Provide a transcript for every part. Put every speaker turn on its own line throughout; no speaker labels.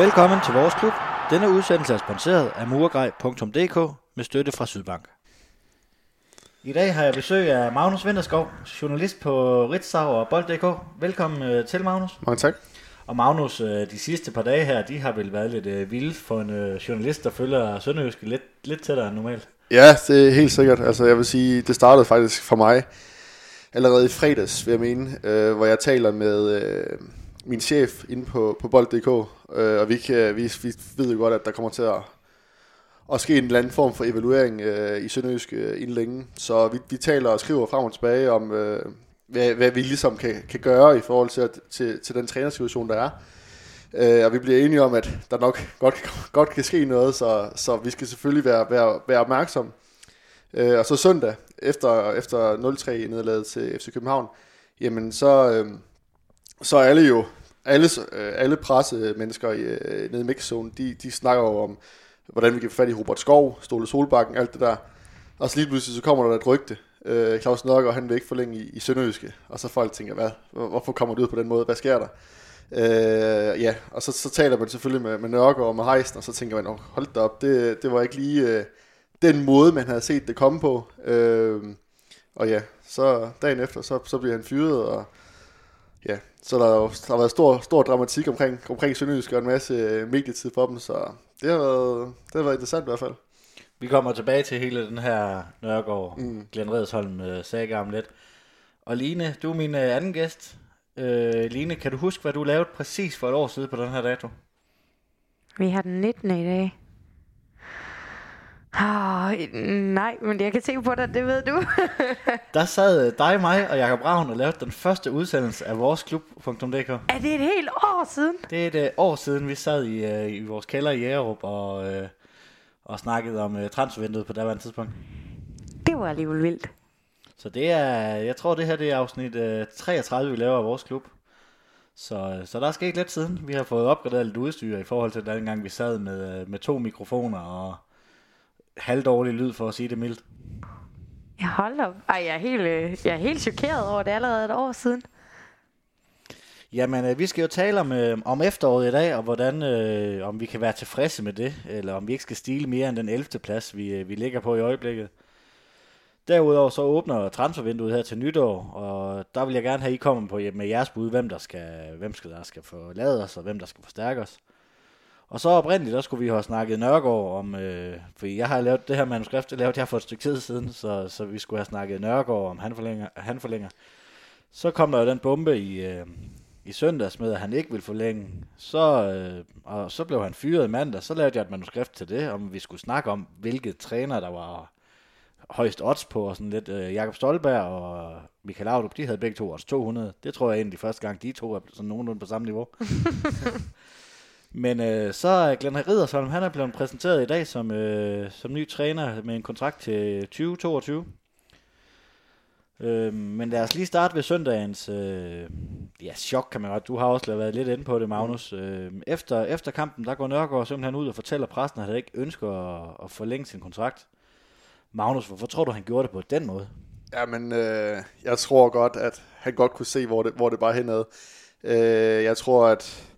Velkommen til vores klub. Denne udsendelse er sponsoreret af murgrej.dk med støtte fra Sydbank. I dag har jeg besøg af Magnus Vinterskov, journalist på Ritzau og Bold.dk. Velkommen øh, til, Magnus.
Mange tak.
Og Magnus, øh, de sidste par dage her, de har vel været lidt øh, vilde for en journalist, der følger Sønderjyske lidt, lidt tættere end normalt.
Ja, det er helt sikkert. Altså, jeg vil sige, det startede faktisk for mig allerede i fredags, vil jeg mene, øh, hvor jeg taler med øh, min chef inde på, på bold.dk, øh, og vi, kan, vi, vi ved jo godt, at der kommer til at, at ske en eller anden form for evaluering øh, i Sønderjysk øh, inden længe. Så vi, vi taler og skriver frem og tilbage om, øh, hvad, hvad vi ligesom kan, kan gøre i forhold til, at, til, til den trænersituation, der er. Øh, og vi bliver enige om, at der nok godt, godt kan ske noget, så, så vi skal selvfølgelig være, være, være opmærksomme. Øh, og så søndag, efter, efter 0-3 nederlaget til FC København, jamen så, øh, så er alle jo, alle, øh, alle pressemennesker i, nede i mixzone, de, de snakker jo om, hvordan vi kan få fat i Robert Skov, Ståle Solbakken, alt det der. Og så lige pludselig så kommer der et rygte. Øh, Claus Nørgaard, han vil ikke forlænge i, i Sønderjyske. Og så folk tænker, hvad, hvorfor kommer det ud på den måde? Hvad sker der? Øh, ja, og så, så taler man selvfølgelig med, med Nørgaard og med Heisen, og så tænker man, oh, hold da op, det, det var ikke lige øh, den måde, man havde set det komme på. Øh, og ja, så dagen efter, så, så bliver han fyret, og ja, så der, der har været stor, stor dramatik omkring, omkring Sønderjysk og en masse øh, medietid for dem, så det har været, det har været interessant i hvert fald.
Vi kommer tilbage til hele den her Nørgaard, mm. Glenn Redsholm øh, saga om lidt. Og Line, du er min øh, anden gæst. Øh, Line, kan du huske, hvad du lavede præcis for et år siden på den her dato?
Vi har den 19. i dag. Oh, nej, men jeg kan se på dig, det ved du.
der sad dig, mig og Jakob Ravn og lavede den første udsendelse af vores klub.dk.
Er det et helt år siden?
Det er et uh, år siden, vi sad i, uh, i vores kælder i Jægerup og, uh, og snakkede om uh, transfervinduet på daværende tidspunkt.
Det var alligevel vildt.
Så det er, jeg tror det her det er afsnit uh, 33, vi laver af vores klub. Så, så der er sket lidt siden. Vi har fået opgraderet lidt udstyr i forhold til den gang, vi sad med, med to mikrofoner og halvdårlig lyd, for at sige det mildt.
Jeg holder op. Ej, jeg er helt, jeg er helt chokeret over, det er allerede et år siden.
Jamen, øh, vi skal jo tale om, øh, om efteråret i dag, og hvordan, øh, om vi kan være tilfredse med det, eller om vi ikke skal stile mere end den 11. plads, vi, øh, vi ligger på i øjeblikket. Derudover så åbner transfervinduet her til nytår, og der vil jeg gerne have, I kommer på med jeres bud, hvem der skal, hvem skal der skal forlade os, og hvem der skal forstærke os. Og så oprindeligt, der skulle vi have snakket Nørgaard om, øh, for jeg har lavet det her manuskript, det lavede jeg for et stykke tid siden, så, så vi skulle have snakket Nørgaard om, han forlænger, han forlænger. Så kom der jo den bombe i, øh, i søndags med, at han ikke ville forlænge. Så, øh, og så blev han fyret i mandag. Så lavede jeg et manuskript til det, om vi skulle snakke om, hvilke træner der var højst odds på, og sådan lidt. Øh, Jakob Stolberg og Michael Laudrup, de havde begge to odds 200. Det tror jeg egentlig første gang, de to er sådan nogenlunde på samme niveau. Men øh, så er Glenn Riddersholm, han er blevet præsenteret i dag som, øh, som ny træner med en kontrakt til 2022. Øh, men lad os lige starte ved søndagens øh, ja, chok, kan man godt. Du har også været lidt inde på det, Magnus. Øh, efter, efter kampen, der går Nørgaard simpelthen ud og fortæller præsten, at han ikke ønsker at, at forlænge sin kontrakt. Magnus, hvorfor tror du, han gjorde det på den måde?
Jamen, øh, jeg tror godt, at han godt kunne se, hvor det, hvor det bare henad. Øh, jeg tror, at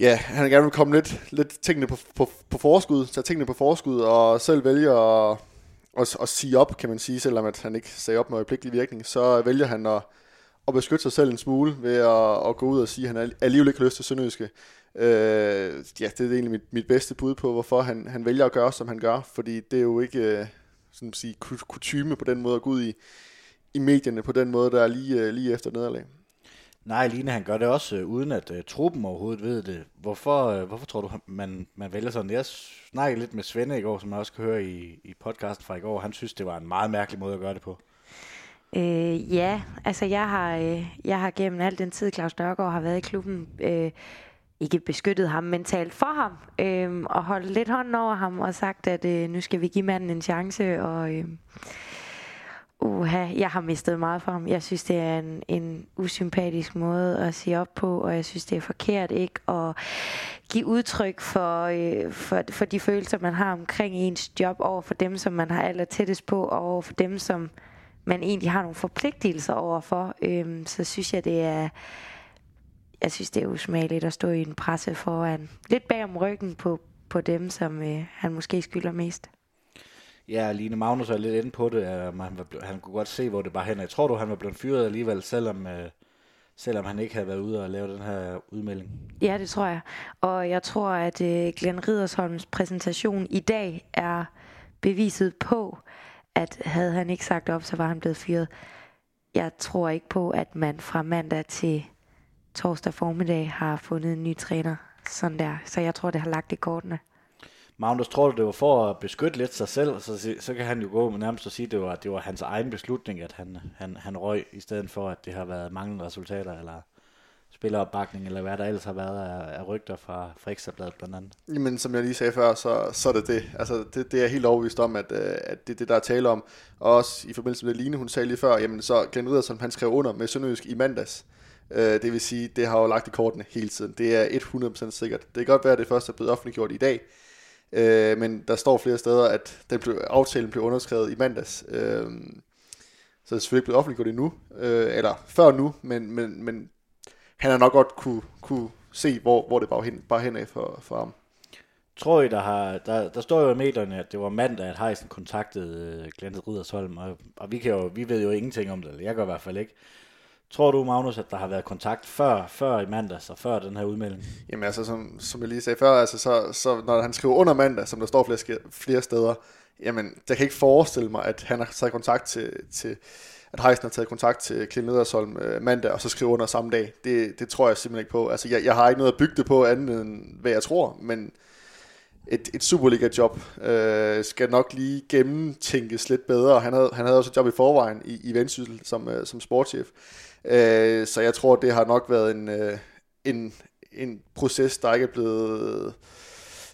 ja, han gerne vil komme lidt, lidt tingene på, på, på forskud, tage tingene på forskud, og selv vælge at, at, at sige op, kan man sige, selvom at han ikke sagde op med øjeblikkelig virkning, så vælger han at, at beskytte sig selv en smule ved at, at gå ud og sige, at han alligevel ikke har lyst til Sønderjyske. Øh, ja, det er egentlig mit, mit bedste bud på, hvorfor han, han vælger at gøre, som han gør, fordi det er jo ikke øh, sådan at sige, kutume på den måde at gå ud i, i medierne på den måde, der er lige, øh, lige efter nederlag.
Nej, Line han gør det også øh, uden at øh, truppen overhovedet ved det. Hvorfor, øh, hvorfor tror du, man, man vælger sådan? Jeg snakkede lidt med Svende i går, som jeg også kan høre i, i podcasten fra i går. Han synes, det var en meget mærkelig måde at gøre det på.
Øh, ja, altså jeg har, øh, jeg har gennem al den tid, Claus Dørgaard har været i klubben, øh, ikke beskyttet ham, men talt for ham, øh, og holdt lidt hånden over ham, og sagt, at øh, nu skal vi give manden en chance, og... Øh, Uha, jeg har mistet meget for ham. Jeg synes, det er en, en usympatisk måde at sige op på, og jeg synes, det er forkert ikke at give udtryk for, øh, for, for de følelser, man har omkring ens job over for dem, som man har aller tættest på, og over for dem, som man egentlig har nogle forpligtelser over for. Øhm, så synes jeg, det er jeg synes, det er usmageligt at stå i en presse foran. Lidt bag om ryggen på, på dem, som øh, han måske skylder mest.
Ja, Line Magnus er lidt inde på det. at han, var, han kunne godt se, hvor det bare hen. Jeg tror du, han var blevet fyret alligevel, selvom, øh, selvom han ikke havde været ude og lave den her udmelding.
Ja, det tror jeg. Og jeg tror, at øh, Glenn Ridersholms præsentation i dag er beviset på, at havde han ikke sagt op, så var han blevet fyret. Jeg tror ikke på, at man fra mandag til torsdag formiddag har fundet en ny træner. Sådan der. Så jeg tror, det har lagt i kortene.
Magnus, tror du, det var for at beskytte lidt sig selv, så, så kan han jo gå med nærmest at sige, at det var, det var hans egen beslutning, at han, han, han røg, i stedet for, at det har været manglende resultater, eller spilleropbakning, eller hvad der ellers har været af, af rygter fra, fra Ekstrabladet blandt andet.
Jamen, som jeg lige sagde før, så, så er det det. Altså, det, det er helt overbevist om, at, øh, at det er det, der er tale om. Og også i forbindelse med Line, hun sagde lige før, jamen så Glenn Riddersson, han skrev under med Sønderjysk i mandags. Øh, det vil sige, det har jo lagt i kortene hele tiden. Det er 100% sikkert. Det kan godt være, at det først er blevet offentliggjort i dag, øh, men der står flere steder, at den blev, aftalen blev underskrevet i mandags. Øh, så det er selvfølgelig ikke blevet offentliggjort endnu, øh, eller før nu, men, men, men han har nok godt kunne, kunne se, hvor, hvor det bare hen, bare hen af for, for ham.
Tror I, der, har, der, der står jo i medierne, at det var mandag, at Heisen kontaktede øh, Glenn Rydersholm, og, og vi, kan jo, vi ved jo ingenting om det, eller jeg gør i hvert fald ikke. Tror du, Magnus, at der har været kontakt før, før i mandags og før den her udmelding?
Jamen altså, som, som jeg lige sagde før, altså, så, så når han skriver under mandag, som der står flere, flere steder, jamen, jeg kan ikke forestille mig, at han har taget kontakt til, til at Heisen har taget kontakt til Klint Nedersholm øh, mandag, og så skriver under samme dag. Det, det tror jeg simpelthen ikke på. Altså, jeg, jeg har ikke noget at bygge det på andet end, hvad jeg tror, men et, et Superliga-job øh, skal nok lige gennemtænkes lidt bedre. Han havde, han havde også et job i forvejen i, i Vendsyssel som, øh, som sportschef. Øh, så jeg tror, det har nok været en, øh, en, en proces, der ikke er blevet,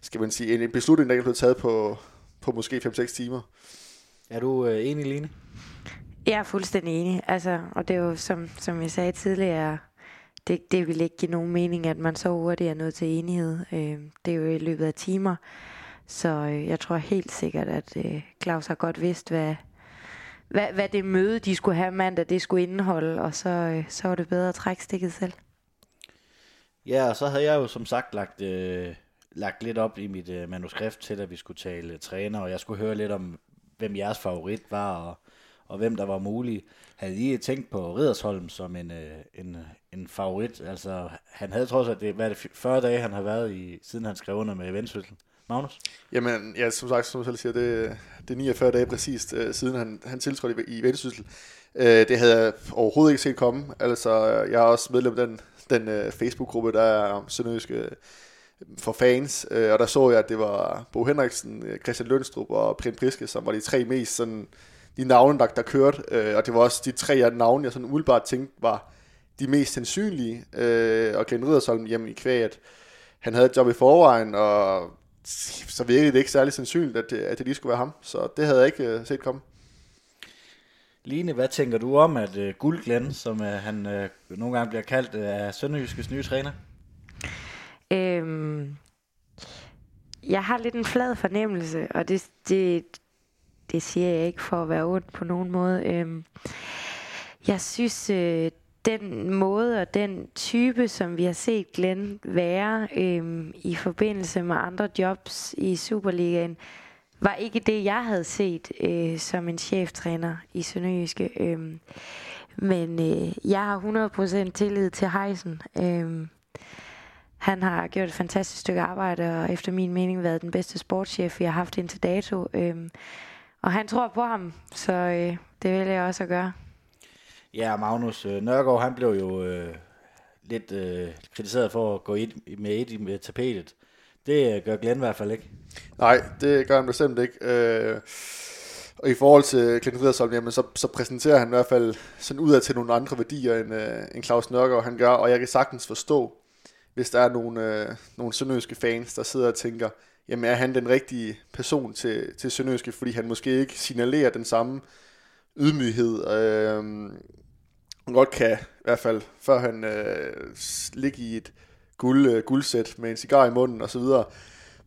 skal man sige, en beslutning, der ikke er blevet taget på, på måske 5-6 timer.
Er du øh, enig, Line?
Jeg er fuldstændig enig. Altså, og det er jo, som, som jeg sagde tidligere, det, det vil ikke give nogen mening, at man så hurtigt er nået til enighed. Øh, det er jo i løbet af timer. Så øh, jeg tror helt sikkert, at øh, Claus har godt vidst, hvad, hvad, hvad det møde, de skulle have mandag, det skulle indeholde, og så, øh, så var det bedre at trække stikket selv.
Ja, og så havde jeg jo som sagt lagt, øh, lagt lidt op i mit øh, manuskript til, at vi skulle tale træner, og jeg skulle høre lidt om, hvem jeres favorit var, og, og hvem der var mulig. Havde I tænkt på Ridersholm som en, øh, en, en favorit? Altså, han havde trods alt, det, hvad det, 40 dage, han har været i, siden han skrev under med Vendsyssel. Magnus?
Jamen, ja, som sagt, som du selv siger, det, det er 49 dage præcist, øh, siden han, han tiltrådte i, i Vendsyssel. Øh, det havde jeg overhovedet ikke set komme. Altså, jeg er også medlem af den, den øh, Facebook-gruppe, der er Sønderjyske øh, for fans, øh, og der så jeg, at det var Bo Henriksen, øh, Christian Lønstrup og Print Priske, som var de tre mest sådan, de navne, der, der kørte, øh, og det var også de tre navne, jeg sådan umiddelbart tænkte var de mest sandsynlige, øh, og Glenn Riddersholm hjemme i kvæg, at han havde et job i forvejen, og så virkede det ikke særlig sandsynligt, at det, at det lige skulle være ham. Så det havde jeg ikke uh, set komme.
Line, hvad tænker du om, at uh, Guld Glenn, som uh, han uh, nogle gange bliver kaldt, uh, er Sønderjyskes nye træner?
Øhm, jeg har lidt en flad fornemmelse, og det, det, det siger jeg ikke for at være ondt på nogen måde. Øhm, jeg synes, øh, den måde og den type, som vi har set Glenn være øhm, i forbindelse med andre jobs i Superligaen, var ikke det, jeg havde set øh, som en cheftræner i Sønderjyske. Øhm, men øh, jeg har 100% tillid til Heisen. Øhm, han har gjort et fantastisk stykke arbejde, og efter min mening været den bedste sportschef, vi har haft indtil dato. Øhm, og han tror på ham, så øh, det vil jeg også at gøre.
Ja, Magnus øh, Nørgaard, han blev jo øh, lidt øh, kritiseret for at gå i, med et i med tapetet. Det øh, gør Glenn i hvert fald ikke.
Nej, det gør han bestemt ikke. Øh, og i forhold til Glenn Riddersholm, jamen, så, så præsenterer han i hvert fald sådan ud af til nogle andre værdier, end, øh, end Claus Nørgaard han gør. Og jeg kan sagtens forstå, hvis der er nogle, øh, nogle sønderjyske fans, der sidder og tænker, jamen er han den rigtige person til, til sønderjyske, fordi han måske ikke signalerer den samme ydmyghed. Øh, godt kan, i hvert fald før han øh, ligger i et guld, øh, guldsæt med en cigar i munden osv.,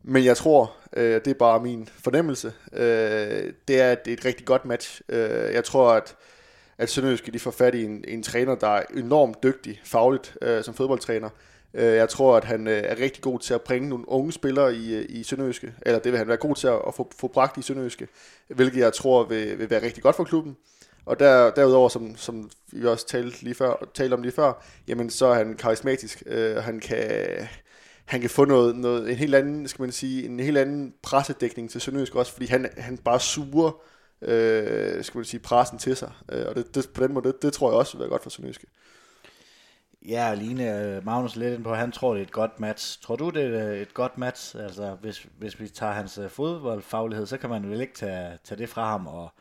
men jeg tror, øh, det er bare min fornemmelse, øh, det er, at det er et rigtig godt match. Øh, jeg tror, at at Sønderjyske de får fat i en, en træner, der er enormt dygtig fagligt øh, som fodboldtræner. Øh, jeg tror, at han øh, er rigtig god til at bringe nogle unge spillere i, øh, i Sønderjyske, eller det vil han være god til at, at få, få bragt i Sønderjyske, hvilket jeg tror vil, vil være rigtig godt for klubben. Og der, derudover, som, som vi også talte, lige før, talte om lige før, jamen så er han karismatisk. Øh, han kan han kan få noget, noget, en helt anden, skal man sige, en helt anden pressedækning til Sønderjysk også, fordi han, han bare suger, øh, skal man sige, pressen til sig. Øh, og det, det, på den måde, det, det tror jeg også vil være godt for Sønderjysk.
Ja, Line øh, Magnus lidt ind på, han tror, det er et godt match. Tror du, det er et godt match? Altså, hvis, hvis vi tager hans øh, fodboldfaglighed, så kan man vel ikke tage, tage det fra ham. Og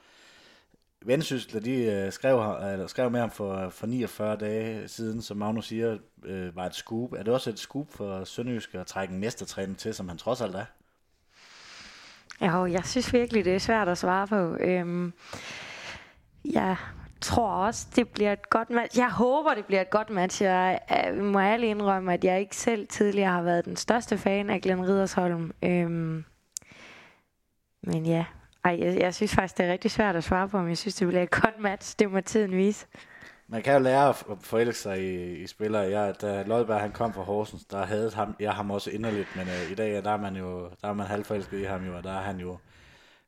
Vendsyssel, de øh, skrev, eller skrev med ham for, for 49 dage siden, som Magnus siger, øh, var et scoop. Er det også et scoop for Sønderjysk at trække en mestertræner til, som han trods alt er?
Jo, jeg synes virkelig, det er svært at svare på. Øhm, jeg tror også, det bliver et godt match. Jeg håber, det bliver et godt match. Jeg, jeg må ærligt indrømme, at jeg ikke selv tidligere har været den største fan af Glenn Ridersholm. Øhm, men ja, ej, jeg, jeg synes faktisk, det er rigtig svært at svare på, om jeg synes, det bliver et godt match. Det må tiden vise.
Man kan jo lære at forelske sig i, i spillere. Jeg, da Lodberg han kom fra Horsens, der havde ham, jeg ham også inderligt, men øh, i dag der er man jo der er man halvforelsket i ham jo, og der er han jo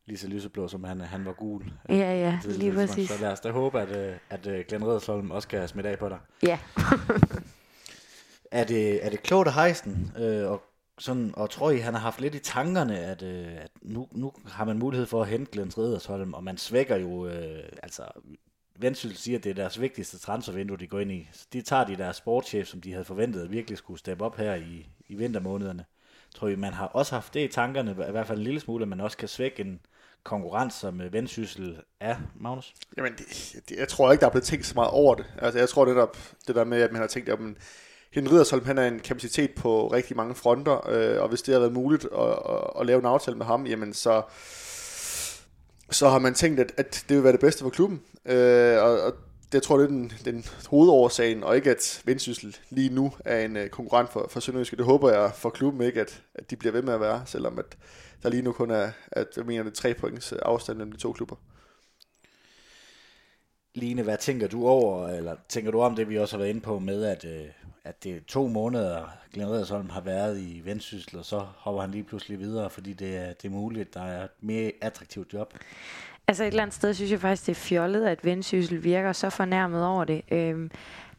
lige så lyseblå, som han, han var gul.
Ja, ja, lige præcis.
Så lad os da håbe, at, øh, at, at Glenn Redersholm også kan smitte af på dig.
Ja.
er, det, er det klogt at hejse den, øh, og sådan, og tror I, han har haft lidt i tankerne, at, øh, at nu, nu har man mulighed for at hente Glenn Redersholm, og man svækker jo, øh, altså, Vendsyssel siger, at det er deres vigtigste transfervindue, de går ind i. Så de tager de deres sportschef, som de havde forventet, at virkelig skulle steppe op her i, i vintermånederne. Tror I, man har også haft det i tankerne, i hvert fald en lille smule, at man også kan svække en konkurrence, som øh, Vendsyssel er, Magnus?
Jamen, det, det, jeg tror ikke, der er blevet tænkt så meget over det. Altså, jeg tror det der, det der med, at man har tænkt, at man, Henrik Ridersholm, han er en kapacitet på rigtig mange fronter, øh, og hvis det har været muligt at, at, at lave en aftale med ham, jamen så, så har man tænkt, at, at det vil være det bedste for klubben. Øh, og, og det tror jeg, det er den, den hovedårsagen, og ikke at Vendsyssel lige nu er en uh, konkurrent for, for Sønderjyske. Det håber jeg for klubben ikke, at, at de bliver ved med at være, selvom at der lige nu kun er, at jeg mener, det er tre points afstand mellem de to klubber.
Line, hvad tænker du over, eller tænker du om det, vi også har været inde på med, at, øh, at det er to måneder, Glenn Redersholm har været i Vendsyssel, og så hopper han lige pludselig videre, fordi det er, det er muligt, der er et mere attraktivt job?
Altså et eller andet sted synes jeg faktisk, det er fjollet, at Vendsyssel virker så fornærmet over det. Øhm,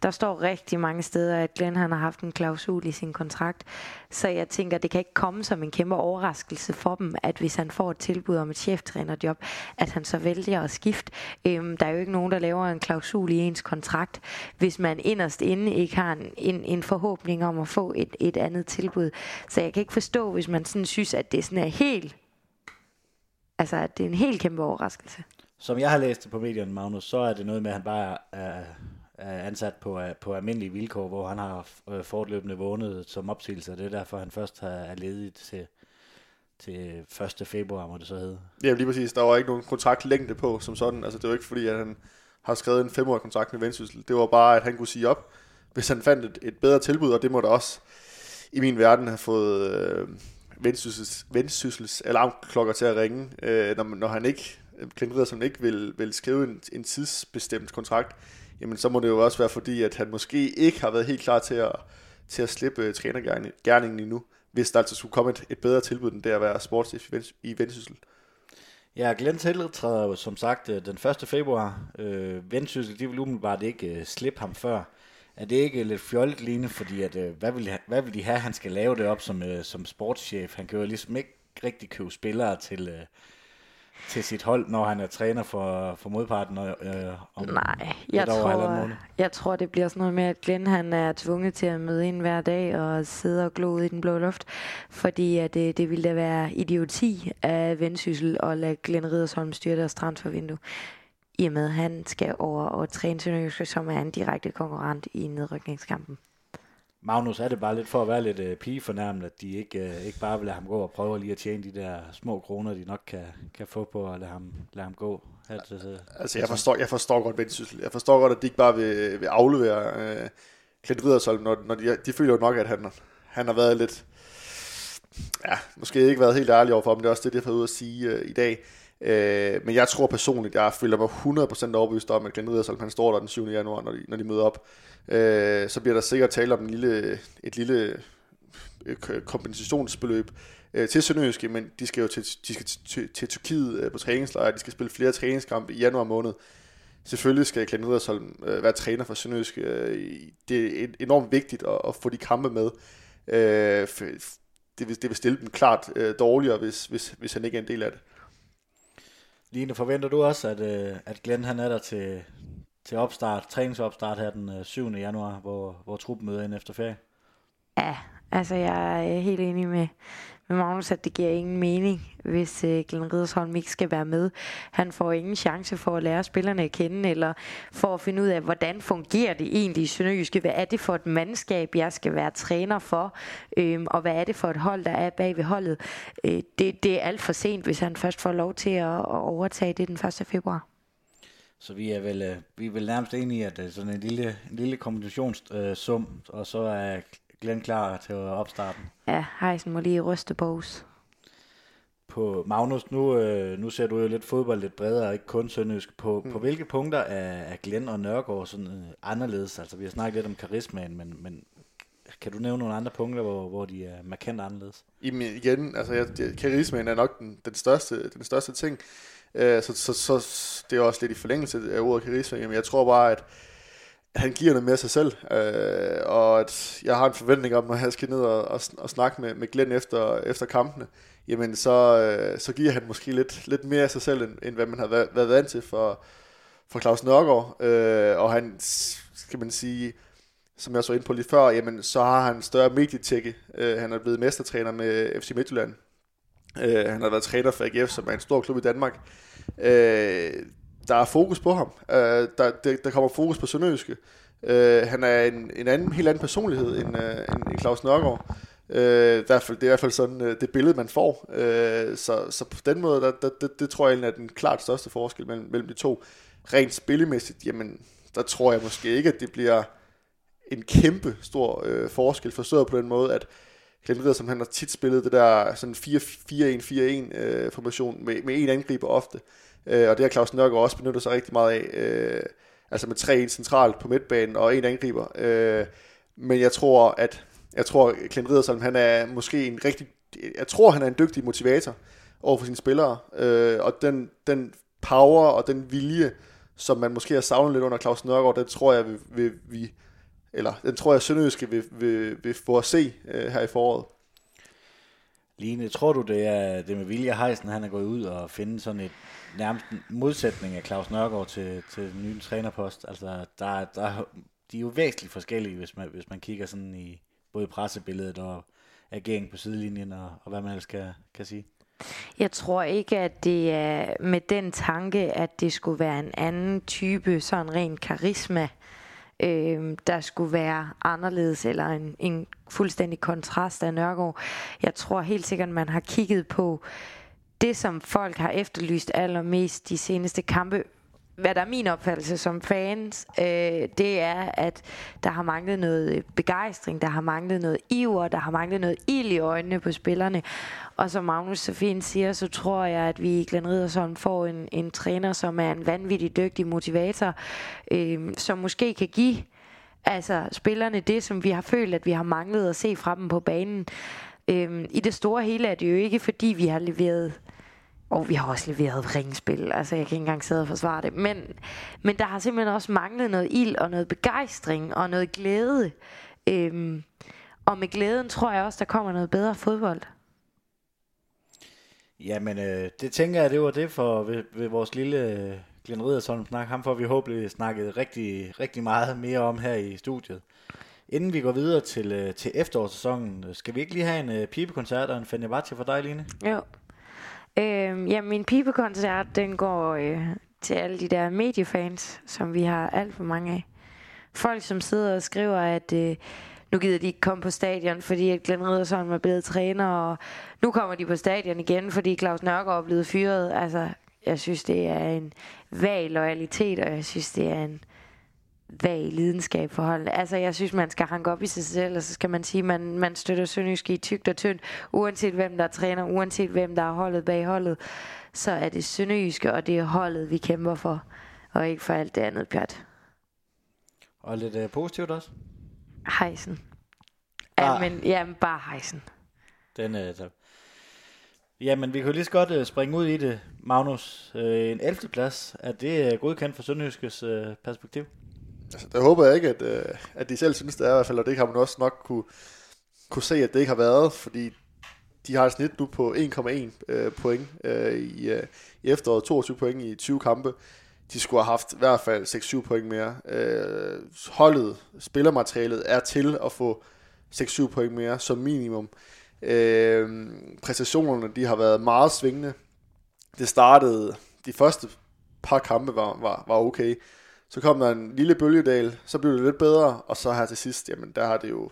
der står rigtig mange steder, at Glenn han har haft en klausul i sin kontrakt. Så jeg tænker, det kan ikke komme som en kæmpe overraskelse for dem, at hvis han får et tilbud om et cheftrænerjob, at han så vælger at skifte. Øhm, der er jo ikke nogen, der laver en klausul i ens kontrakt, hvis man inderst inde ikke har en, en, en forhåbning om at få et, et andet tilbud. Så jeg kan ikke forstå, hvis man sådan synes, at det sådan er helt altså, at det er en helt kæmpe overraskelse.
Som jeg har læst det på medierne, Magnus, så er det noget med, at han bare er, er ansat på, øh, på almindelige vilkår, hvor han har øh, fortløbende vundet som opsigelse, og det er derfor, han først er ledig til, til 1. februar, må det så hedde.
Ja, lige præcis. Der var ikke nogen kontraktlængde på som sådan. Altså, det var ikke fordi, at han har skrevet en femårig kontrakt med Vendsyssel. Det var bare, at han kunne sige op, hvis han fandt et, et bedre tilbud, og det må da også i min verden have fået, øh, vendsyssels, vendsyssels alarmklokker til at ringe, øh, når, når han ikke, Klint som ikke vil, vil skrive en, en tidsbestemt kontrakt, jamen så må det jo også være fordi, at han måske ikke har været helt klar til at, til at slippe øh, trænergærningen endnu, hvis der altså skulle komme et, et bedre tilbud end det at være sportschef i, Vendsyssel.
Ja, Glenn træder jo som sagt øh, den 1. februar. Øh, Vendsyssel, de vil umiddelbart ikke øh, slippe ham før. Er det ikke lidt fjollet lignende, fordi at, øh, hvad, vil, hvad vil de have, han skal lave det op som, øh, som sportschef? Han kan jo ligesom ikke rigtig købe spillere til, øh, til sit hold, når han er træner for, for modparten øh,
om Nej, jeg tror, jeg tror, det bliver sådan noget med, at Glenn han er tvunget til at møde ind hver dag og sidde og glo ud i den blå luft, fordi at det, det ville da være idioti af vendsyssel at lade Glenn Ridersholm styre deres transfervindue i og med, at han skal over og træne Sønderjyske, som er en direkte konkurrent i nedrykningskampen.
Magnus, er det bare lidt for at være lidt uh, pigefornærmet, at de ikke, uh, ikke bare vil lade ham gå og prøve lige at tjene de der små kroner, de nok kan, kan få på at lade ham, lade ham gå? At, uh,
altså, jeg forstår, jeg forstår godt Vendsyssel. Jeg forstår godt, at de ikke bare vil, vil aflevere uh, Clint Riddersholm, når, når de, de føler jo nok, at han, han har været lidt... Ja, måske ikke været helt ærlig overfor dem. Det er også det, de har fået ud at sige uh, i dag Øh, men jeg tror personligt, jeg føler mig 100% overbevist om, at Glenn Riddersholm, han står der den 7. januar, når de, når de møder op. Øh, så bliver der sikkert tale om en lille, et lille øh, kompensationsbeløb øh, til Sønderjyske, men de skal jo til, de skal til, til, Tyrkiet øh, på træningslejr, de skal spille flere træningskampe i januar måned. Selvfølgelig skal Glenn Riddersholm øh, være træner for Sønderjyske. Øh, det er enormt vigtigt at, at få de kampe med. Øh, det, vil, det vil stille dem klart øh, dårligere, hvis, hvis, hvis han ikke er en del af det.
Line, forventer du også, at, øh, at Glenn han er der til, til opstart, træningsopstart her den øh, 7. Januar, hvor, hvor truppen møder ind efter ferie?
Ja, altså jeg er helt enig med, med Magnus, at det giver ingen mening, hvis øh, Glenn Riddersholm ikke skal være med. Han får ingen chance for at lære spillerne at kende, eller for at finde ud af, hvordan fungerer det egentlig i Sønderjyske? Hvad er det for et mandskab, jeg skal være træner for? Øhm, og hvad er det for et hold, der er bag ved holdet? Øh, det, det er alt for sent, hvis han først får lov til at, at overtage det den 1. februar.
Så vi er vel, øh, vi er vel nærmest enige i, at det er sådan en lille, en lille kombinationssum, øh, og så er Glenn klar til opstarten.
Ja, Heisen må lige ryste bogs.
På Magnus, nu, øh, nu ser du jo lidt fodbold lidt bredere, ikke kun sønderjysk. På, mm. på hvilke punkter er, er Glenn og Nørgaard sådan øh, anderledes? Altså vi har snakket lidt om karismaen, men, men kan du nævne nogle andre punkter, hvor, hvor de er markant anderledes?
Jamen igen, altså jeg, karismaen er nok den, den, største, den største ting. Øh, så, så, så, det er også lidt i forlængelse af ordet karisma. Jamen jeg tror bare, at han giver noget mere sig selv, øh, og at jeg har en forventning om, når han skal ned og, og, og snakke med, med Glenn efter, efter kampene, jamen så, øh, så giver han måske lidt, lidt mere af sig selv, end, end hvad man har været, været vant til for, for Claus Nørgaard. Øh, og han, skal man sige, som jeg så ind på lige før, jamen så har han større medietække. Øh, han er blevet mestertræner med FC Midtjylland. Øh, han har været træner for AGF, som er en stor klub i Danmark. Øh, der er fokus på ham. Øh, der, der, der kommer fokus på Sønderjyske. Øh, han er en, en anden, helt anden personlighed end, øh, end, end Claus Nørgaard. Øh, i hvert fald, det er i hvert fald sådan øh, det billede, man får. Øh, så, så på den måde, der, der, det, det tror jeg egentlig er den klart største forskel mellem, mellem de to. Rent spillemæssigt, jamen, der tror jeg måske ikke, at det bliver en kæmpe stor øh, forskel, forstået på den måde, at Glenn Ridder, som han har tit spillet det der sådan 4-1-4-1 uh, øh, formation med, med en angriber ofte. Øh, og det har Claus Nørgaard også benyttet sig rigtig meget af. Øh, altså med tre centralt på midtbanen og en angriber. Øh, men jeg tror, at jeg tror, Clint Riddersholm, han er måske en rigtig, jeg tror, han er en dygtig motivator over for sine spillere. Øh, og den, den power og den vilje, som man måske har savnet lidt under Claus Nørgaard, det tror jeg, vi, vi, vi eller den tror jeg, Sønderjyske vil, vil, vil få at se øh, her i foråret.
Line, tror du, det er det med Vilja Heisen, han er gået ud og finde sådan et nærmest modsætning af Claus Nørgaard til, til den nye trænerpost? Altså, der, der, de er jo væsentligt forskellige, hvis man, hvis man kigger sådan i både pressebilledet og agering på sidelinjen og, og hvad man ellers kan, kan sige.
Jeg tror ikke, at det er med den tanke, at det skulle være en anden type, sådan ren karisma, øh, der skulle være anderledes, eller en, en fuldstændig kontrast af Nørgaard. Jeg tror helt sikkert, man har kigget på det, som folk har efterlyst allermest de seneste kampe, hvad der er min opfattelse som fans, øh, det er, at der har manglet noget begejstring, der har manglet noget iver, der har manglet noget ild i øjnene på spillerne. Og som Magnus så fint siger, så tror jeg, at vi i Glenn Riddersson får en, en træner, som er en vanvittig dygtig motivator, øh, som måske kan give altså, spillerne det, som vi har følt, at vi har manglet at se fra dem på banen. Øh, I det store hele er det jo ikke, fordi vi har leveret og vi har også leveret ringspil, altså jeg kan ikke engang sidde og forsvare det. Men, men der har simpelthen også manglet noget ild og noget begejstring og noget glæde. Øhm, og med glæden tror jeg også, der kommer noget bedre fodbold.
Jamen, øh, det tænker jeg, det var det for ved, ved vores lille øh, Glenn Riddersholm snak. Ham får vi håbentlig snakket rigtig, rigtig meget mere om her i studiet. Inden vi går videre til, øh, til efterårssæsonen, skal vi ikke lige have en øh, pibekoncert og en Fenerbahce for dig, Line?
Jo. Øh, ja, min pibekoncert, den går øh, til alle de der mediefans, som vi har alt for mange af. Folk, som sidder og skriver, at øh, nu gider de ikke komme på stadion, fordi at Glenn Riddersson var blevet træner, og nu kommer de på stadion igen, fordi Claus Nørgaard er blevet fyret. Altså, jeg synes, det er en vag loyalitet, og jeg synes, det er en vag lidenskab for holdet. Altså, jeg synes, man skal hanke op i sig selv, og så skal man sige, at man, man støtter Sønderjyske i tygt og tyndt, uanset hvem der træner, uanset hvem der er holdet bag holdet, så er det Sønderjyske, og det er holdet, vi kæmper for, og ikke for alt det andet pjat.
Og lidt uh, positivt også.
Hejsen.
Bare-
Ja, men, ja, men bare hejsen.
Den, øh, der... Jamen, vi jo lige så godt øh, springe ud i det, Magnus. Øh, en 11. plads, er det øh, godkendt fra Sønderjyskes øh, perspektiv?
Altså, det håber jeg ikke, at, øh, at de selv synes, det er i hvert fald, og det har man også nok kunne, kunne se, at det ikke har været, fordi de har et snit nu på 1,1 øh, point øh, i, øh, i efteråret, 22 point i 20 kampe. De skulle have haft i hvert fald 6-7 point mere. Øh, holdet, spillermaterialet er til at få 6-7 point mere som minimum. Øh, præstationerne, de har været meget svingende. Det startede, de første par kampe var, var, var okay. Så kom der en lille bølgedal, så blev det lidt bedre, og så her til sidst, jamen der har det jo,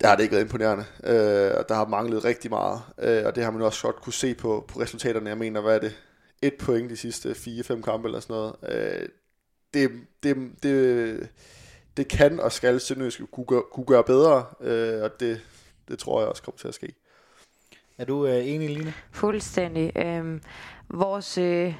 der har det ikke været imponerende, øh, og der har manglet rigtig meget, øh, og det har man også godt kunne se på, på resultaterne. Jeg mener, hvad er det? Et point de sidste 4-5 kampe eller sådan noget. Øh, det, det, det, det kan og skal Sønderjysk kunne, gøre- kunne gøre bedre, øh, og det, det tror jeg også kommer til at ske.
Er du øh, enig, Line?
Fuldstændig. Øhm, vores, øh,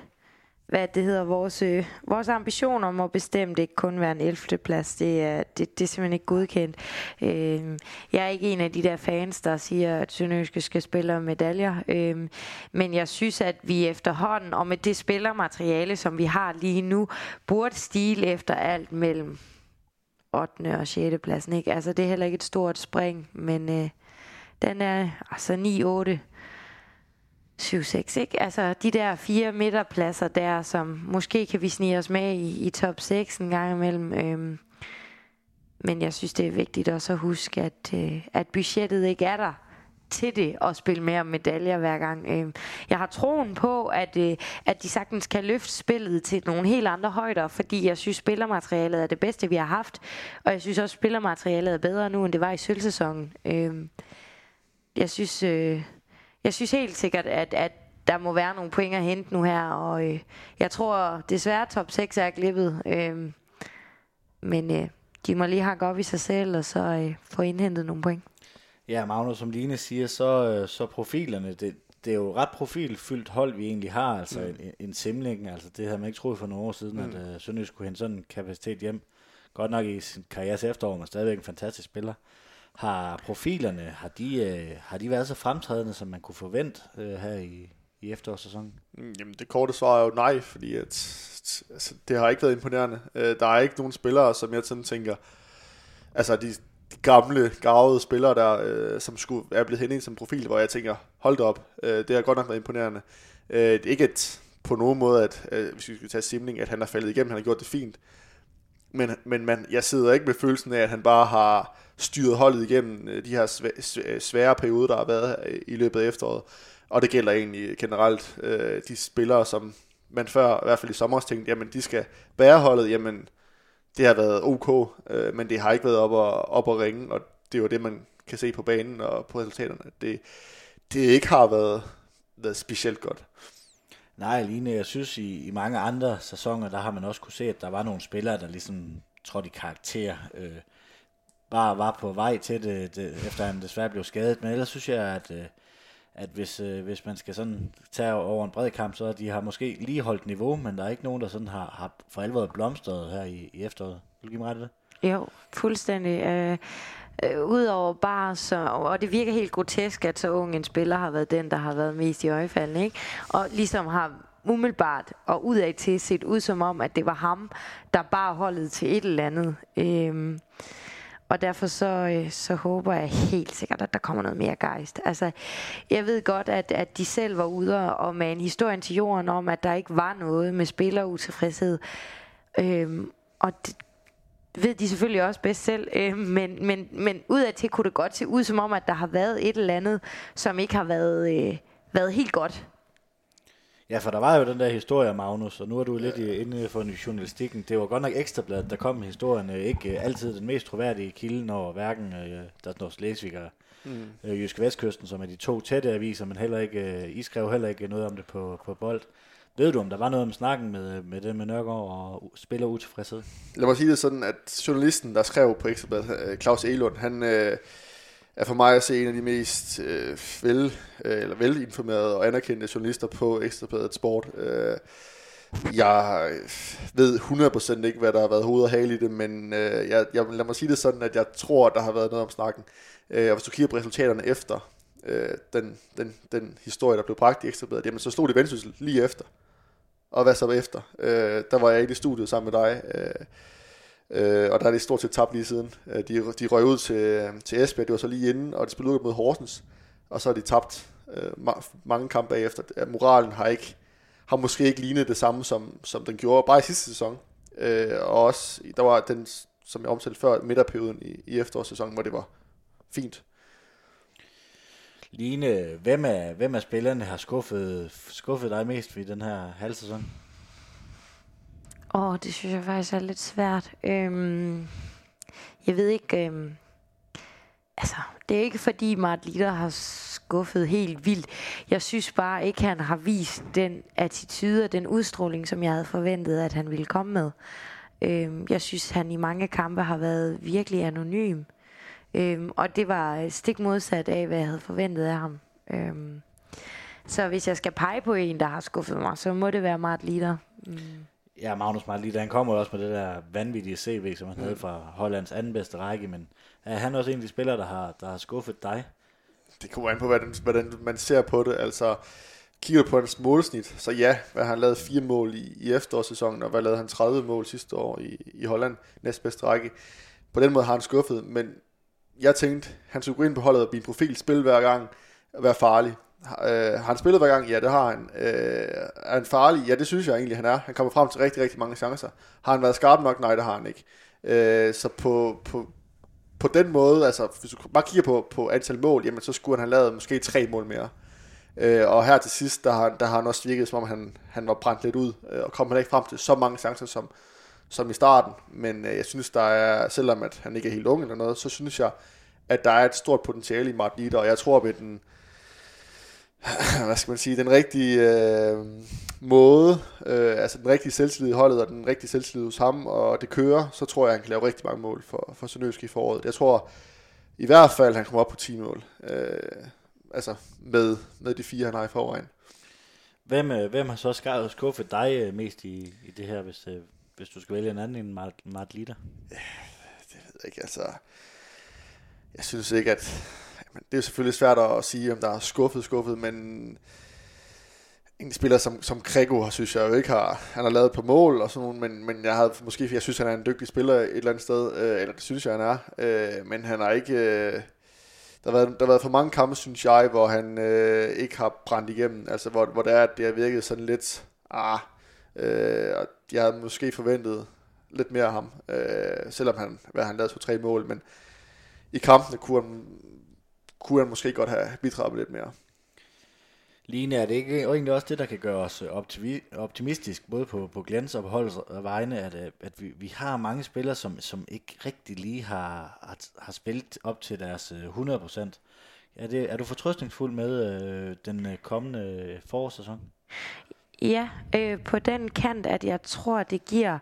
hvad det hedder, vores, øh, vores ambitioner må bestemt ikke kun være en 11. plads. Det er, det, det er simpelthen ikke godkendt. Øh, jeg er ikke en af de der fans, der siger, at Sønderjyske skal spille om medaljer. øh, men jeg synes, at vi efterhånden, og med det spillermateriale, som vi har lige nu, burde stile efter alt mellem 8. og 6. pladsen. Ikke? Altså, det er heller ikke et stort spring, men øh, den er altså 9-8 7-6, ikke? Altså de der fire midterpladser der, som måske kan vi snige os med i, i top 6 en gang imellem. Øhm, men jeg synes, det er vigtigt også at huske, at, øh, at budgettet ikke er der til det at spille mere medaljer hver gang. Øhm, jeg har troen på, at, øh, at de sagtens kan løfte spillet til nogle helt andre højder, fordi jeg synes, spillermaterialet er det bedste, vi har haft. Og jeg synes også, spillermaterialet er bedre nu, end det var i sølvsæsonen. Øhm, jeg synes... Øh, jeg synes helt sikkert, at, at der må være nogle point at hente nu her, og øh, jeg tror desværre top 6 er glippet. Øh, men øh, de må lige hakke op i sig selv, og så øh, få indhentet nogle point.
Ja, Magnus, som Line siger, så, øh, så profilerne, det, det er jo ret profilfyldt hold, vi egentlig har. Altså mm. en, en simling, altså det havde man ikke troet for nogle år siden, mm. at uh, Sønderjysk kunne hente sådan en kapacitet hjem. Godt nok i sin karrieres efterår, men stadigvæk en fantastisk spiller. Har profilerne, har de, øh, har de været så fremtrædende, som man kunne forvente øh, her i, i efterårssæsonen?
Jamen, det korte svar er jo nej, fordi at, altså, det har ikke været imponerende. Øh, der er ikke nogen spillere, som jeg sådan tænker, altså de, de gamle, gavede spillere der, øh, som skulle er blevet hentet som profil, hvor jeg tænker, hold da op, øh, det har godt nok været imponerende. Øh, det er ikke et, på nogen måde, at øh, hvis vi skal tage Simling, at han har faldet igennem, han har gjort det fint. Men, men man, jeg sidder ikke med følelsen af, at han bare har styret holdet igennem øh, de her svære perioder, der har været øh, i løbet af efteråret. Og det gælder egentlig generelt øh, de spillere, som man før, i hvert fald i sommer, tænkte, jamen de skal bære holdet, jamen det har været ok, øh, men det har ikke været op og, op og ringe, og det er jo det, man kan se på banen og på resultaterne, at det, det ikke har været, været specielt godt.
Nej, Line, jeg synes i, i mange andre sæsoner, der har man også kunne se, at der var nogle spillere, der ligesom trådte i karakter. Øh, bare var på vej til det, det, efter han desværre blev skadet. Men ellers synes jeg, at, øh, at hvis, øh, hvis man skal sådan tage over en bred kamp, så de har måske lige holdt niveau, men der er ikke nogen, der sådan har, har for alvor blomstret her i, i efteråret. Vil du give mig ret i det?
Jo, fuldstændig. Øh, øh, Udover bare så, og det virker helt grotesk, at så ung en spiller har været den, der har været mest i øjefaldene, ikke? Og ligesom har umiddelbart og udad til set ud som om, at det var ham, der bare holdet til et eller andet. Øh, og derfor så, øh, så håber jeg helt sikkert, at der kommer noget mere gejst. Altså, jeg ved godt, at, at de selv var ude og med en historie til jorden om, at der ikke var noget med spillerutilfredshed. Øhm, og det, ved de selvfølgelig også bedst selv, øh, men, men, men til kunne det godt se ud som om, at der har været et eller andet, som ikke har været, øh, været helt godt.
Ja, for der var jo den der historie om Magnus, og nu er du lidt i- inde for journalistikken. Det var godt nok ekstrabladet, der kom historien. øh, Ikke øh, altid den mest troværdige kilde, når hverken øh, der står Slesvig og mm. øh, Jysk Vestkysten, som er de to tætte aviser, men heller ikke, øh, I skrev heller ikke noget om det på, på bold. Ved du, om der var noget om snakken med, med det med Nørgaard og spiller utilfredshed?
Lad mig sige det sådan, at journalisten, der skrev på Ekstrabladet, Claus Elund, han øh, er for mig at se en af de mest øh, vel, øh, eller velinformerede og anerkendte journalister på Ekstrabladet Sport. Øh, jeg ved 100% ikke, hvad der har været hoved og hale i det, men øh, jeg, jeg, lad mig sige det sådan, at jeg tror, at der har været noget om snakken. Øh, og hvis du kigger på resultaterne efter øh, den, den, den historie, der blev bragt i Ekstrabladet, jamen så stod det Vendsyssel lige efter. Og hvad så efter? Øh, der var jeg ikke i studiet sammen med dig, øh, øh, og der er det stort set tabt lige siden. Øh, de, de røg ud til, øh, til Esbjerg, det var så lige inden, og de spillede ud mod Horsens, og så har de tabt øh, ma- mange kampe bagefter. Moralen har ikke har måske ikke lignet det samme, som, som den gjorde bare i sidste sæson. Øh, og også, der var den, som jeg omtalte før, midterperioden i, i efterårssæsonen, hvor det var fint.
Line, hvem af, hvem af spillerne har skuffet, skuffet dig mest i den her halv sæson?
Åh, oh, det synes jeg faktisk er lidt svært. Øhm, jeg ved ikke... Øhm, altså, det er ikke fordi Mart Litter har skuffet helt vildt. Jeg synes bare ikke, han har vist den attitude og den udstråling, som jeg havde forventet, at han ville komme med. Øhm, jeg synes, han i mange kampe har været virkelig anonym. Øhm, og det var øh, stik modsat af, hvad jeg havde forventet af ham. Øhm, så hvis jeg skal pege på en, der har skuffet mig, så må det være Mart Litter. Mm.
Ja, Magnus Mart Litter, han kommer også med det der vanvittige CV, som han mm. havde fra Hollands anden bedste række, men er han også en af de spillere, der har, der har skuffet dig?
Det kommer an på, hvordan, hvordan man ser på det. Altså, kigger på hans målsnit, så ja, hvad han lavet fire mål i, i efterårssæsonen, og hvad lavede han 30 mål sidste år i, i Holland, næstbedste række. På den måde har han skuffet, men jeg tænkte, han skulle gå ind på holdet og blive en profil, spille hver gang, og være farlig. Øh, har han spillet hver gang? Ja, det har han. Øh, er han farlig? Ja, det synes jeg egentlig, han er. Han kommer frem til rigtig, rigtig mange chancer. Har han været skarp nok? Nej, det har han ikke. Øh, så på, på, på den måde, altså hvis du bare kigger på, på antal mål, jamen så skulle han have lavet måske tre mål mere. Øh, og her til sidst, der har, der har han også virket, som om han, han var brændt lidt ud, øh, og kom han ikke frem til så mange chancer som, som i starten. Men øh, jeg synes, der er, selvom at han ikke er helt ung eller noget, så synes jeg, at der er et stort potentiale i Martin Litter, og jeg tror, at den, hvad skal man sige, den rigtige øh, måde, øh, altså den rigtige selvtillid i holdet, og den rigtige selvtillid hos ham, og det kører, så tror jeg, han kan lave rigtig mange mål for, for Sønderjysk i foråret. Jeg tror i hvert fald, han kommer op på 10 mål, øh, altså med, med de fire, han har i forvejen.
Hvem, øh, hvem har så skuffet dig øh, mest i, i det her, hvis, øh, hvis du skal vælge en anden end Mart, Mart Litter?
Det ved jeg ikke, altså... Jeg synes ikke, at men det er selvfølgelig svært at sige, om der er skuffet, skuffet, men en spiller som, som Krego, synes jeg jo ikke har, han har lavet på mål og sådan men, men jeg havde måske, jeg synes, han er en dygtig spiller et eller andet sted, øh, eller det synes jeg, han er, øh, men han har ikke, øh, der, har været, der har været for mange kampe, synes jeg, hvor han øh, ikke har brændt igennem, altså hvor, hvor det er, at det har virket sådan lidt, ah, øh, og jeg havde måske forventet lidt mere af ham, øh, selvom han, hvad han lavede to tre mål, men i kampene kunne han kunne han måske godt have bidraget lidt mere.
Line, er det ikke egentlig også det, der kan gøre os optimistisk, både på, på Glens og på holdets vegne, at, øh, at vi, vi har mange spillere, som, som ikke rigtig lige har, har, har spillet op til deres 100%. Øh, er, det, er du fortrøstningsfuld med øh, den øh, kommende forårssæson?
Ja, øh, på den kant, at jeg tror, det giver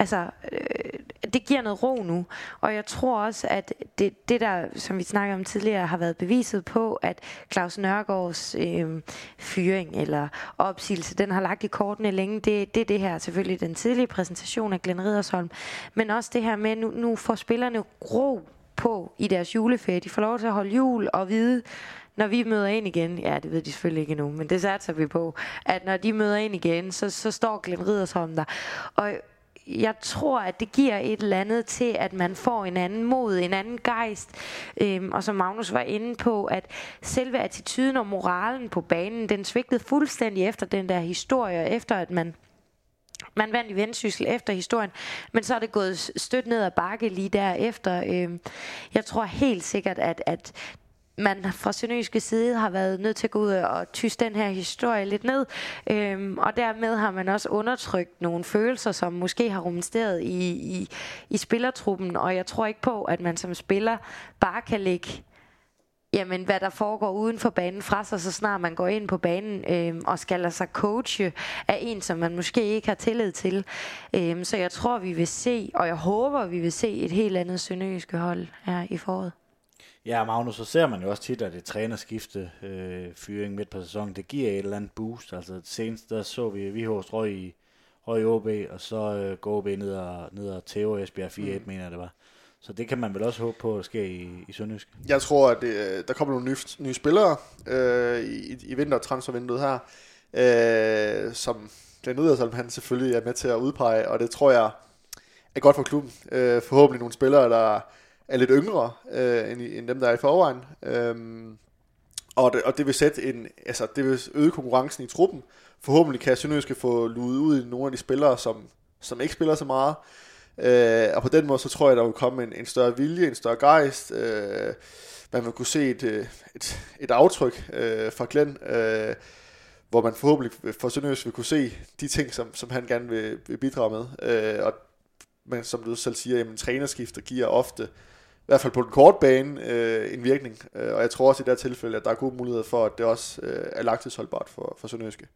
altså, øh, det giver noget ro nu. Og jeg tror også, at det, det der, som vi snakkede om tidligere, har været beviset på, at Claus Nørgaards øh, fyring eller opsigelse, den har lagt i kortene længe. Det, det er det her, selvfølgelig den tidlige præsentation af Glenn Ridersholm, men også det her med, nu, nu får spillerne ro på i deres juleferie. De får lov til at holde jul og vide, når vi møder ind igen, ja, det ved de selvfølgelig ikke endnu, men det satser vi på, at når de møder ind igen, så, så står Glenn Ridersholm der. Og jeg tror, at det giver et eller andet til, at man får en anden mod, en anden gejst. Øhm, og som Magnus var inde på, at selve attituden og moralen på banen, den svigtede fuldstændig efter den der historie, efter at man man vandt i vendsyssel efter historien, men så er det gået stødt ned ad bakke lige derefter. Øhm, jeg tror helt sikkert, at, at man fra Sønderjyske side har været nødt til at gå ud og tyse den her historie lidt ned. Øhm, og dermed har man også undertrykt nogle følelser, som måske har rumsteret i, i, i spillertruppen. Og jeg tror ikke på, at man som spiller bare kan lægge jamen, hvad der foregår uden for banen fra sig, så snart man går ind på banen øh, og skal lade sig coache af en, som man måske ikke har tillid til. Øh, så jeg tror, vi vil se, og jeg håber, vi vil se et helt andet sønderjyske hold her i foråret.
Ja, Magnus, så ser man jo også tit, at det trænerskifte øh, fyring midt på sæsonen, det giver et eller andet boost. Altså senest der så vi, vi hos røg i, røg i OB, og så øh, går OB ned og, ned og tæver Esbjerg 4-1, mm. mener jeg det var. Så det kan man vel også håbe på at ske i, i Sønderjysk.
Jeg tror, at det, øh, der kommer nogle nye, nye spillere øh, i, i vintertransfervinduet her, øh, som Glenn Udersholm han selvfølgelig er med til at udpege, og det tror jeg er godt for klubben. Øh, forhåbentlig nogle spillere, der er lidt yngre øh, end, end dem, der er i forvejen. Øhm, og, det, og det vil sætte en, altså det vil øge konkurrencen i truppen. Forhåbentlig kan Sønderjyske få luet ud i nogle af de spillere, som, som ikke spiller så meget. Øh, og på den måde, så tror jeg, der vil komme en, en større vilje, en større gejst. Øh, man vil kunne se et, øh, et, et aftryk øh, fra Glenn, øh, hvor man forhåbentlig for Sønderjysk vil kunne se de ting, som, som han gerne vil, vil bidrage med. Øh, og men som du selv siger, jamen, trænerskifter giver ofte, i hvert fald på den korte bane, øh, en virkning. Øh, og jeg tror også i det her tilfælde, at der er gode muligheder for, at det også øh, er langtidsholdbart for, for Sønderjyske.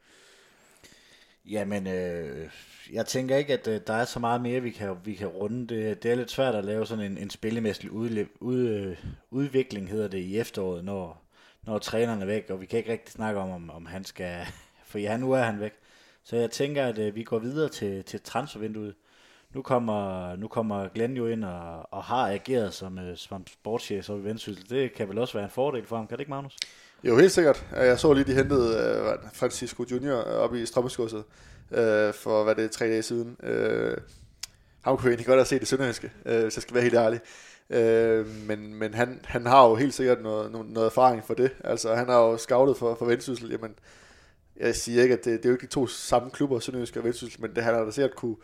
Jamen, øh, jeg tænker ikke, at øh, der er så meget mere, vi kan, vi kan runde. Det, det er lidt svært at lave sådan en, en spillemæssig ud, ud, øh, udvikling, hedder det, i efteråret, når, når træneren er væk, og vi kan ikke rigtig snakke om, om, om han skal, for ja, nu er han væk. Så jeg tænker, at øh, vi går videre til, til transfervinduet. Nu kommer, nu kommer Glenn jo ind og, og har ageret som, øh, som sportschef i Vendsyssel. Det kan vel også være en fordel for ham, kan det ikke, Magnus?
Jo, helt sikkert. Jeg så lige, de hentede uh, Francisco Junior op i Strømmeskudset uh, øh, for, hvad det er, tre dage siden. Øh, uh, han kunne egentlig godt have set det sønderjyske, uh, hvis jeg skal være helt ærlig. Øh, men men han, han har jo helt sikkert noget, noget, noget erfaring for det. Altså, han har jo scoutet for, for Vendsyssel. Jamen, jeg siger ikke, at det, det er jo ikke de to samme klubber, Sønderjysk og Vendsyssel, men det han har da sikkert kunne,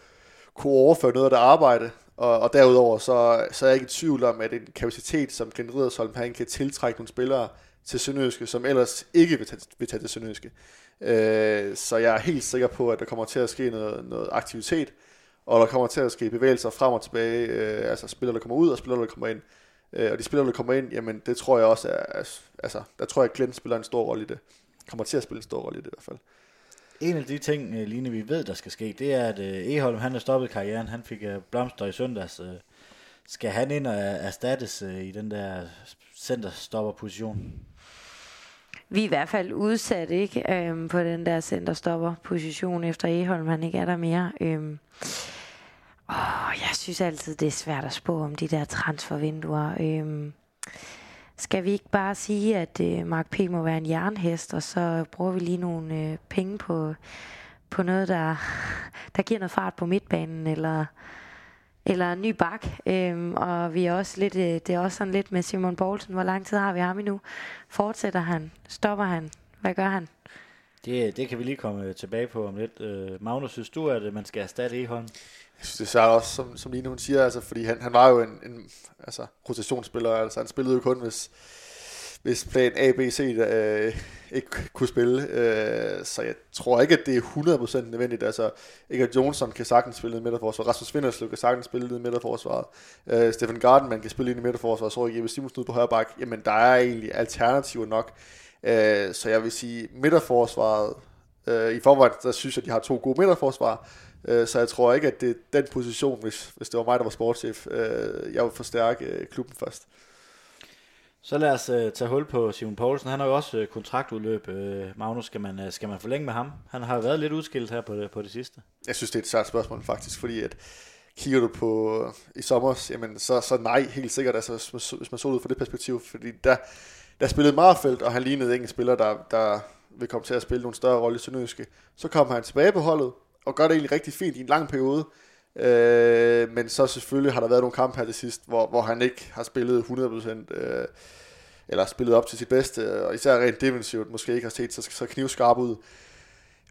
kunne overføre noget af det arbejde. Og, og derudover, så, så er jeg ikke i tvivl om, at en kapacitet, som Glenn Ridersholm han kan tiltrække nogle spillere til Sønderjyske, som ellers ikke vil tage, vil tage til Sønderjyske. Øh, så jeg er helt sikker på, at der kommer til at ske noget, noget aktivitet, og der kommer til at ske bevægelser frem og tilbage, øh, altså spillere, der kommer ud, og spillere, der kommer ind. Øh, og de spillere, der kommer ind, jamen det tror jeg også er, altså der tror jeg, at Glenn spiller en stor rolle i det. Kommer til at spille en stor rolle i det i hvert fald.
En af de ting, øh, Line, vi ved, der skal ske, det er, at øh, Eholm, han har stoppet karrieren. Han fik øh, blomster i søndags. Skal han ind og erstattes i den der centerstopperposition?
vi er i hvert fald udsat ikke øhm, på den der centerstopper position efter Eholm, han ikke er der mere. Øhm, åh, jeg synes altid, det er svært at spå om de der transfervinduer. Øhm, skal vi ikke bare sige, at øh, Mark P. må være en jernhest, og så bruger vi lige nogle øh, penge på, på noget, der, der giver noget fart på midtbanen, eller eller en ny bak. Øhm, og vi er også lidt, øh, det er også sådan lidt med Simon Poulsen. Hvor lang tid har vi ham endnu? Fortsætter han? Stopper han? Hvad gør han?
Det, det kan vi lige komme tilbage på om lidt. Øh, Magnus, synes du, at man skal erstatte Eholm?
Jeg synes, det er også, som, som Line hun siger, altså, fordi han, han var jo en, en altså, rotationsspiller. Altså, han spillede jo kun, hvis, hvis plan A, B, C øh, ikke kunne spille. Øh, så jeg tror ikke, at det er 100% nødvendigt. Altså, ikke at Johnson kan sagtens spille i midterforsvaret. Rasmus Vinderslev kan sagtens spille i midterforsvaret. Øh, Stefan Gardenman kan spille i midterforsvaret. Så Jeppe Simonsen ud på højre bak. Jamen, der er egentlig alternativer nok. Øh, så jeg vil sige, midterforsvaret, øh, i forvejen, der synes jeg, at de har to gode midterforsvar. Øh, så jeg tror ikke, at det er den position, hvis, hvis det var mig, der var sportschef. Øh, jeg vil forstærke øh, klubben først.
Så lad os tage hul på Simon Poulsen. Han har jo også kontraktudløb. Magnus, skal man, uh, skal man forlænge med ham? Han har været lidt udskilt her på det, på det sidste.
Jeg synes, det er et svært spørgsmål faktisk, fordi at kigger du på i sommer, jamen så, så nej, helt sikkert, altså, hvis man så ud fra det perspektiv, fordi der, der spillede Marfeldt, og han lignede ikke en spiller, der, der vil komme til at spille nogle større rolle i Sønderjyske. Så kom han tilbage på holdet, og gør det egentlig rigtig fint i en lang periode. Øh, men så selvfølgelig har der været nogle kampe her til sidst, hvor, hvor han ikke har spillet 100%, øh, eller spillet op til sit bedste, og især rent defensivt måske ikke har set så, så knivskarp ud.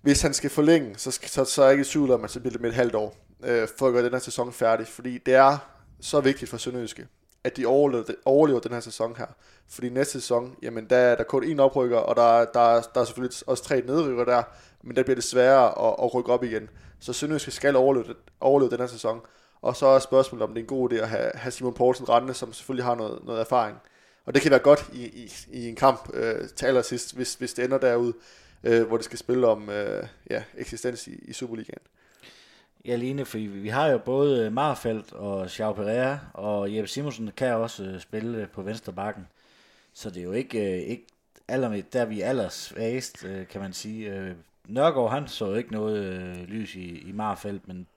Hvis han skal forlænge, så, så, så er jeg ikke i tvivl om, at så bliver det med et halvt år, øh, for at gøre den her sæson færdig, fordi det er så vigtigt for Sønderjyske, at de overlever, overlever den her sæson her. Fordi næste sæson, jamen der er der kun én oprykker, og der, der, der er selvfølgelig også tre nedrykker der, men der bliver det sværere at, at rykke op igen. Så Sønderjyske skal overleve, overleve den her sæson. Og så er spørgsmålet, om det er en god idé at have, have Simon Poulsen rendende, som selvfølgelig har noget, noget erfaring. og det kan være godt i, i, i en kamp øh, til allersidst, hvis, hvis det ender derud, øh, hvor det skal spille om øh, ja, eksistens i, i Superligaen.
Ja, Line, for vi har jo både Marfeldt og Xiao Pereira, og Jeppe Simonsen kan også øh, spille på venstre bakken. Så det er jo ikke, øh, ikke allermest, der vi er allersvagest, øh, kan man sige. Nørgaard, han så ikke noget øh, lys i, i Marfeldt, men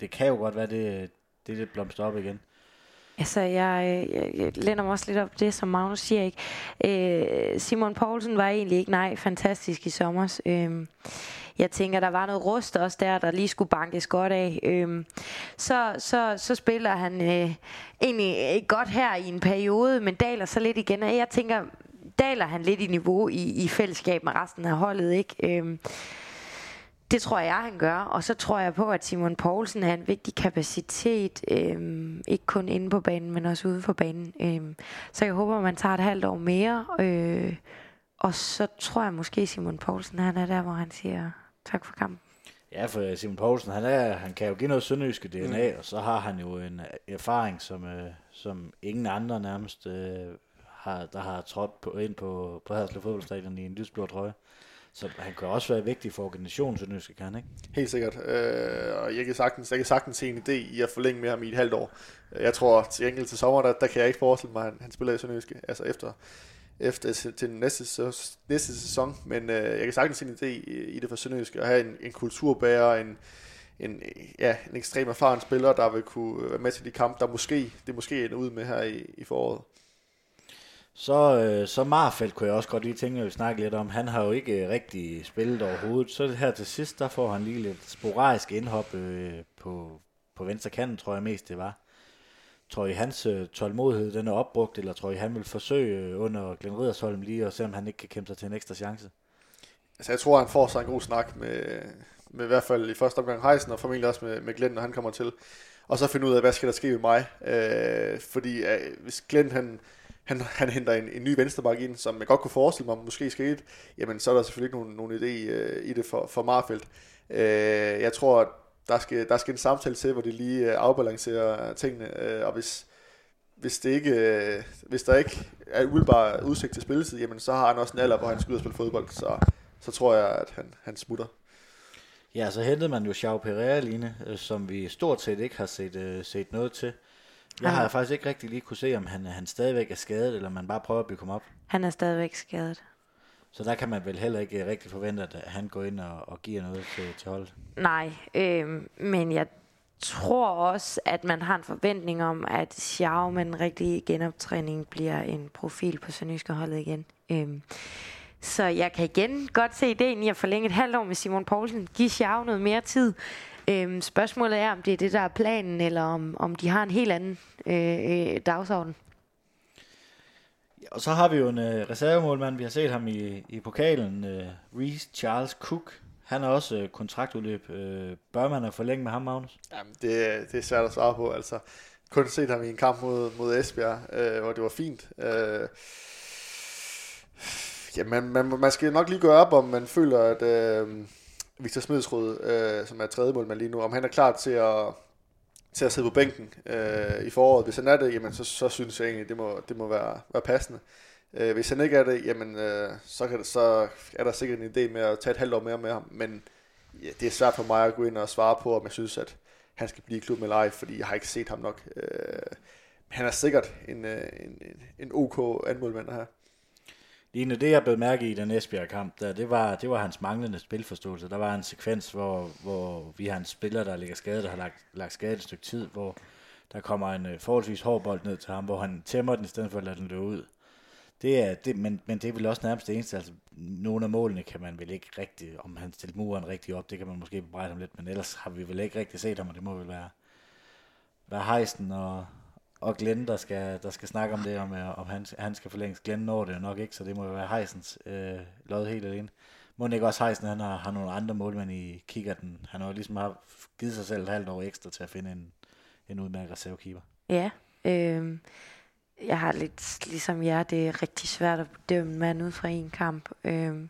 det kan jo godt være, det, det, det blomster op igen.
Altså, jeg, jeg, jeg lænder mig også lidt op det, som Magnus siger, ikke? Øh, Simon Poulsen var egentlig ikke, nej, fantastisk i sommer. Øh, jeg tænker, der var noget rust også der, der lige skulle bankes godt af. Øh, så, så, så spiller han øh, egentlig godt her i en periode, men daler så lidt igen. Og jeg tænker, daler han lidt i niveau i, i fællesskab med resten af holdet, ikke? Øh, det tror jeg, han gør. Og så tror jeg på, at Simon Poulsen er en vigtig kapacitet, øhm, ikke kun inde på banen, men også ude for banen. Øhm, så jeg håber, man tager et halvt år mere. Øh, og så tror jeg måske, Simon Poulsen han er der, hvor han siger tak for kampen.
Ja, for Simon Poulsen, han, er, han kan jo give noget sønderjyske DNA, mm. og så har han jo en erfaring, som, øh, som ingen andre nærmest øh, har, der har trådt på, ind på, på Haderslev Fodboldstadion i en lysblå trøje. Så han kan også være vigtig for organisationen, Sønderjyske, kan ikke?
Helt sikkert. Øh, og jeg kan, sagtens, jeg kan sagtens se en idé i at forlænge med ham i et halvt år. Jeg tror til enkelt til sommer, der, der kan jeg ikke forestille mig, at han, han spiller i Sønderjyske. Altså efter, efter til, til næste, næste sæson. Men øh, jeg kan sagtens se en idé i, i det for Sønderjyske. At have en, en kulturbærer, en, en, ja, en ekstrem erfaren spiller, der vil kunne være med til de kampe, der måske, det måske ender ud med her i, i foråret.
Så, øh, så Marfeldt kunne jeg også godt lige tænke, at vi snakke lidt om. Han har jo ikke øh, rigtig spillet overhovedet. Så her til sidst, der får han lige lidt sporadisk indhop øh, på, på venstre kanten, tror jeg mest det var. Tror I hans øh, tålmodighed, den er opbrugt, eller tror I han vil forsøge øh, under Glenn Ridersholm lige og se om han ikke kan kæmpe sig til en ekstra chance?
Altså jeg tror han får sig en god snak med, med i hvert fald i første omgang Heisen, og formentlig også med, med Glenn, når han kommer til. Og så finde ud af, hvad skal der ske med mig. Øh, fordi øh, hvis Glenn han han, han henter en, en ny venstreback ind, som jeg godt kunne forestille mig, måske skete, jamen så er der selvfølgelig ikke nogen, nogen idé øh, i det for, for Marfeldt. Øh, jeg tror, at der skal, der skal en samtale til, hvor de lige øh, afbalancerer tingene, øh, og hvis, hvis, det ikke, øh, hvis der ikke er udbar udsigt til spilletid, jamen så har han også en alder, hvor han skal ud og spille fodbold, så, så tror jeg, at han, han smutter.
Ja, så hentede man jo Xiao Pereira, Line, øh, som vi stort set ikke har set, øh, set noget til. Jeg har faktisk ikke rigtig lige kunne se, om han, han stadigvæk er skadet, eller man bare prøver at bygge ham op.
Han er stadigvæk skadet.
Så der kan man vel heller ikke rigtig forvente, at han går ind og, og giver noget til, til holdet?
Nej, øh, men jeg tror også, at man har en forventning om, at Xiao med en rigtig genoptræning bliver en profil på Sønderjyske holdet igen. Øh, så jeg kan igen godt se ideen i at forlænge et halvt år med Simon Poulsen. Giv Xiao noget mere tid. Øhm, spørgsmålet er, om det er det, der er planen, eller om, om de har en helt anden øh, øh, dagsorden.
Ja, og så har vi jo en øh, reservemålmand, vi har set ham i, i pokalen, øh, Reese Charles Cook. Han er også øh, kontraktudløb. Øh, bør man have forlænge med ham, Magnus?
Jamen, det, det er svært at svare på. Altså, kun set ham i en kamp mod, mod Esbjerg, øh, hvor det var fint. Øh, ja, man, man, man skal nok lige gøre op, om man føler, at... Øh, Victor Smedsrud, øh, som er tredje målmand lige nu, om han er klar til at, til at sidde på bænken øh, i foråret. Hvis han er det, jamen, så, så synes jeg egentlig, det må, det må være, være passende. Øh, hvis han ikke er det, jamen, øh, så, kan det, så er der sikkert en idé med at tage et halvt år mere med ham, men ja, det er svært for mig at gå ind og svare på, om jeg synes, at han skal blive i klub med ej, fordi jeg har ikke set ham nok. Øh, han er sikkert en, øh, en, en, en OK anmålmand her.
Line, det jeg blev mærke i den Esbjerg-kamp, der, det, var, det var hans manglende spilforståelse. Der var en sekvens, hvor, hvor vi har en spiller, der ligger skadet, der har lagt, lagt skadet et stykke tid, hvor der kommer en øh, forholdsvis hård bold ned til ham, hvor han tæmmer den i stedet for at lade den løbe ud. Det er, det, men, men det er vel også nærmest det eneste. Altså, nogle af målene kan man vel ikke rigtig, om han stillede muren rigtig op, det kan man måske bebrejde ham lidt, men ellers har vi vel ikke rigtig set ham, og det må vel være, være hejsten og, og Glenn, der skal, der skal snakke om det, om, om han, han skal forlænges. Glenn når det nok ikke, så det må jo være Heisens øh, lod helt alene. Må ikke også Heisen, han har, har nogle andre målmænd i kikkerten. Han har ligesom har givet sig selv et halvt år ekstra til at finde en, en udmærket reservekeeper.
Ja, øh, jeg har lidt ligesom jer, det er rigtig svært at bedømme mand ud fra en kamp. Øh,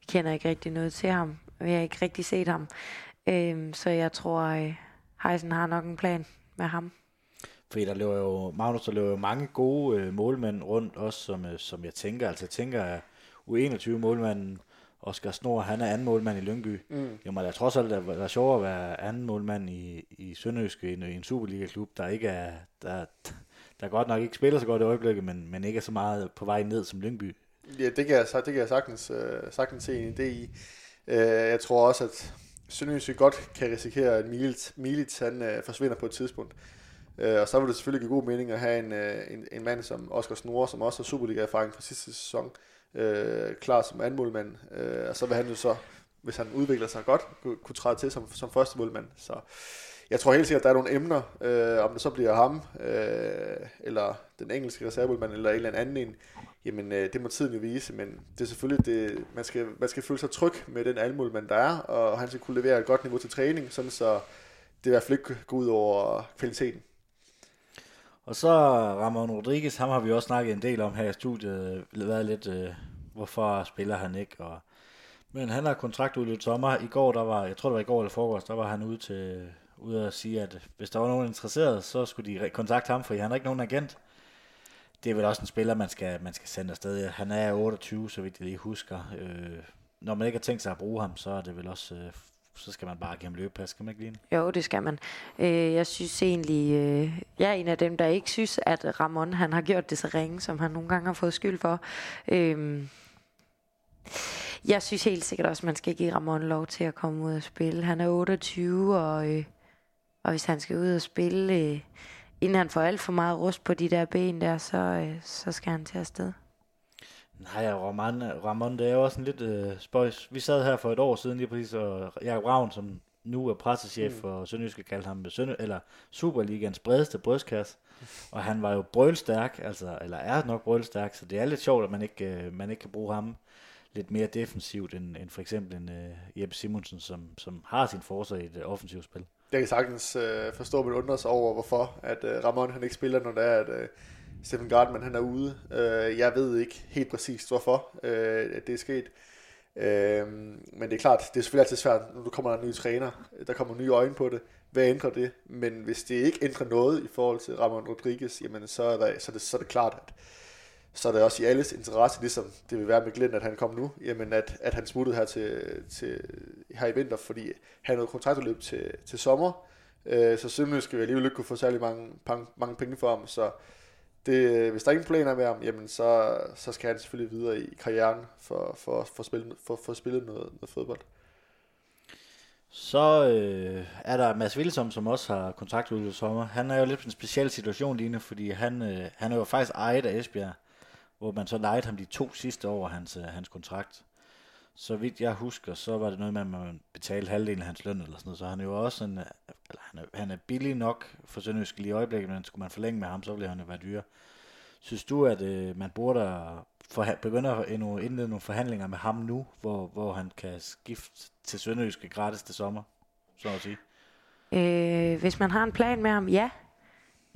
vi kender ikke rigtig noget til ham. Vi har ikke rigtig set ham. Øh, så jeg tror, øh, Heisen har nok en plan med ham.
Fordi der løber jo, Magnus, der løber jo mange gode øh, målmænd rundt, også som, øh, som jeg tænker. Altså jeg tænker, at U21-målmanden Oscar Snor, han er anden målmand i Lyngby. Mm. Jo, men jeg trods alt, det er sjovere at være anden målmand i, i Sønderjyske i en, i en Superliga-klub, der ikke er, der, der godt nok ikke spiller så godt i øjeblikket, men, men ikke er så meget på vej ned som Lyngby.
Ja, det kan jeg, det kan jeg sagtens, øh, sagtens se en idé i. Øh, jeg tror også, at Sønderjyske godt kan risikere, at Milits, Milits han, øh, forsvinder på et tidspunkt. Øh, og så vil det selvfølgelig give god mening at have en, øh, en, en mand som Oscar Snore, som også har Superliga-erfaring fra sidste sæson, øh, klar som anmålmand. Øh, og så vil han jo så, hvis han udvikler sig godt, kunne, kunne træde til som, som første målmand. Så jeg tror helt sikkert, at der er nogle emner, øh, om det så bliver ham, øh, eller den engelske reservemålmand, eller en eller anden en, jamen øh, det må tiden jo vise, men det er selvfølgelig, det, man, skal, man skal føle sig tryg med den almålmand, der er, og han skal kunne levere et godt niveau til træning, sådan så det i hvert fald ikke går ud over kvaliteten.
Og så Ramon Rodriguez, ham har vi også snakket en del om her i studiet, øh, været lidt, øh, hvorfor spiller han ikke, og men han har kontrakt sommer. I går, der var, jeg tror det var i går eller forgårs, der var han ude til ude at sige, at hvis der var nogen interesseret, så skulle de kontakte ham, for han har ikke nogen agent. Det er vel også en spiller, man skal, man skal sende afsted. Han er 28, så vidt jeg lige husker. Øh, når man ikke har tænkt sig at bruge ham, så er det vel også øh, så skal man bare give ham løbepas, skal man ikke lide
Jo, det skal man. Øh, jeg synes egentlig, øh, jeg er en af dem, der ikke synes, at Ramon han har gjort det så ringe, som han nogle gange har fået skyld for. Øh, jeg synes helt sikkert også, at man skal give Ramon lov til at komme ud og spille. Han er 28, og, øh, og hvis han skal ud og spille, øh, inden han får alt for meget rust på de der ben der, så, øh, så skal han til afsted.
Nej, Ramon, Ramon, det er jo også en lidt øh, spøjs. Vi sad her for et år siden lige præcis, og Jakob Ravn, som nu er pressechef mm. for Sønderjyske, kaldte ham Sønder, eller Superligans bredeste brystkasse. Og han var jo brølstærk, altså, eller er nok brølstærk, så det er lidt sjovt, at man ikke, øh, man ikke kan bruge ham lidt mere defensivt end, end for eksempel en øh, Jeppe Simonsen, som, som har sin forsøg i et offensivt spil.
Jeg kan sagtens øh, forstå, at man undrer sig over, hvorfor at øh, Ramon han ikke spiller, når det er, at øh, Stephen Gardman han er ude. Øh, jeg ved ikke helt præcist, hvorfor øh, det er sket. Øh, men det er klart, det er selvfølgelig altid svært, når du kommer der en ny træner, der kommer nye øjne på det. Hvad ændrer det? Men hvis det ikke ændrer noget i forhold til Ramon Rodriguez, jamen så er, der, så er, det, så er det klart, at så er det også i alles interesse, ligesom det vil være med Glenn, at han kom nu, jamen at, at han smuttede her, til, til, her i vinter, fordi han havde kontraktudløb til, til sommer, øh, så Sønderjysk skal vi alligevel ikke kunne få særlig mange, mange, mange penge for ham, så det, hvis der er ingen planer med ham, jamen så, så skal han selvfølgelig videre i karrieren for, for, for, spille, for, for at spille noget, noget fodbold.
Så øh, er der Mads Wilsom, som også har kontraktudløb i sommer. Han er jo lidt en speciel situation lige nu, fordi han, øh, han er jo faktisk ejet af Esbjerg hvor man så lejede ham de to sidste år af hans, øh, hans kontrakt. Så vidt jeg husker, så var det noget med, at man betalte halvdelen af hans løn eller sådan noget. Så han er jo også en, eller han, er, han er billig nok for Sønderjysk lige i øjeblikket, men skulle man forlænge med ham, så ville han jo være dyre. Synes du, at øh, man burde for, begynde at indlede nogle forhandlinger med ham nu, hvor, hvor han kan skifte til Sønderjyske gratis til sommer, så at sige?
Øh, hvis man har en plan med ham, ja.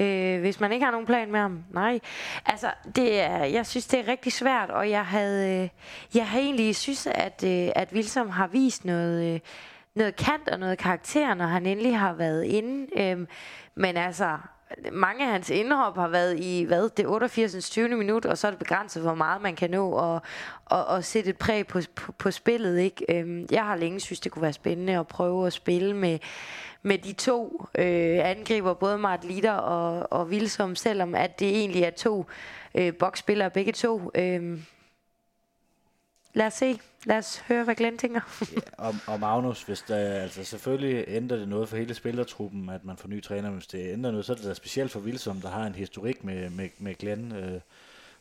Øh, hvis man ikke har nogen plan med ham, nej. Altså, det er, jeg synes, det er rigtig svært, og jeg havde, øh, jeg havde egentlig synes, at, øh, at Wilson har vist noget, øh, noget kant og noget karakter, når han endelig har været inde. Øh, men altså, mange af hans indhop har været i hvad, det 88. 20. minut, og så er det begrænset, hvor meget man kan nå og, og, og sætte et præg på, på, på spillet. Ikke? Øhm, jeg har længe synes, det kunne være spændende at prøve at spille med, med de to øh, angriber, både Mart Litter og, og Vilsom, selvom at det egentlig er to øh, boksspillere begge to. Øh, lad os se. Lad os høre, hvad Glenn tænker.
ja, og, og Magnus, hvis der, altså selvfølgelig ændrer det noget for hele spillertruppen, at man får nye træner, hvis det ændrer noget, så er det da specielt for Vilsom, der har en historik med, med, med Glenn. Øh,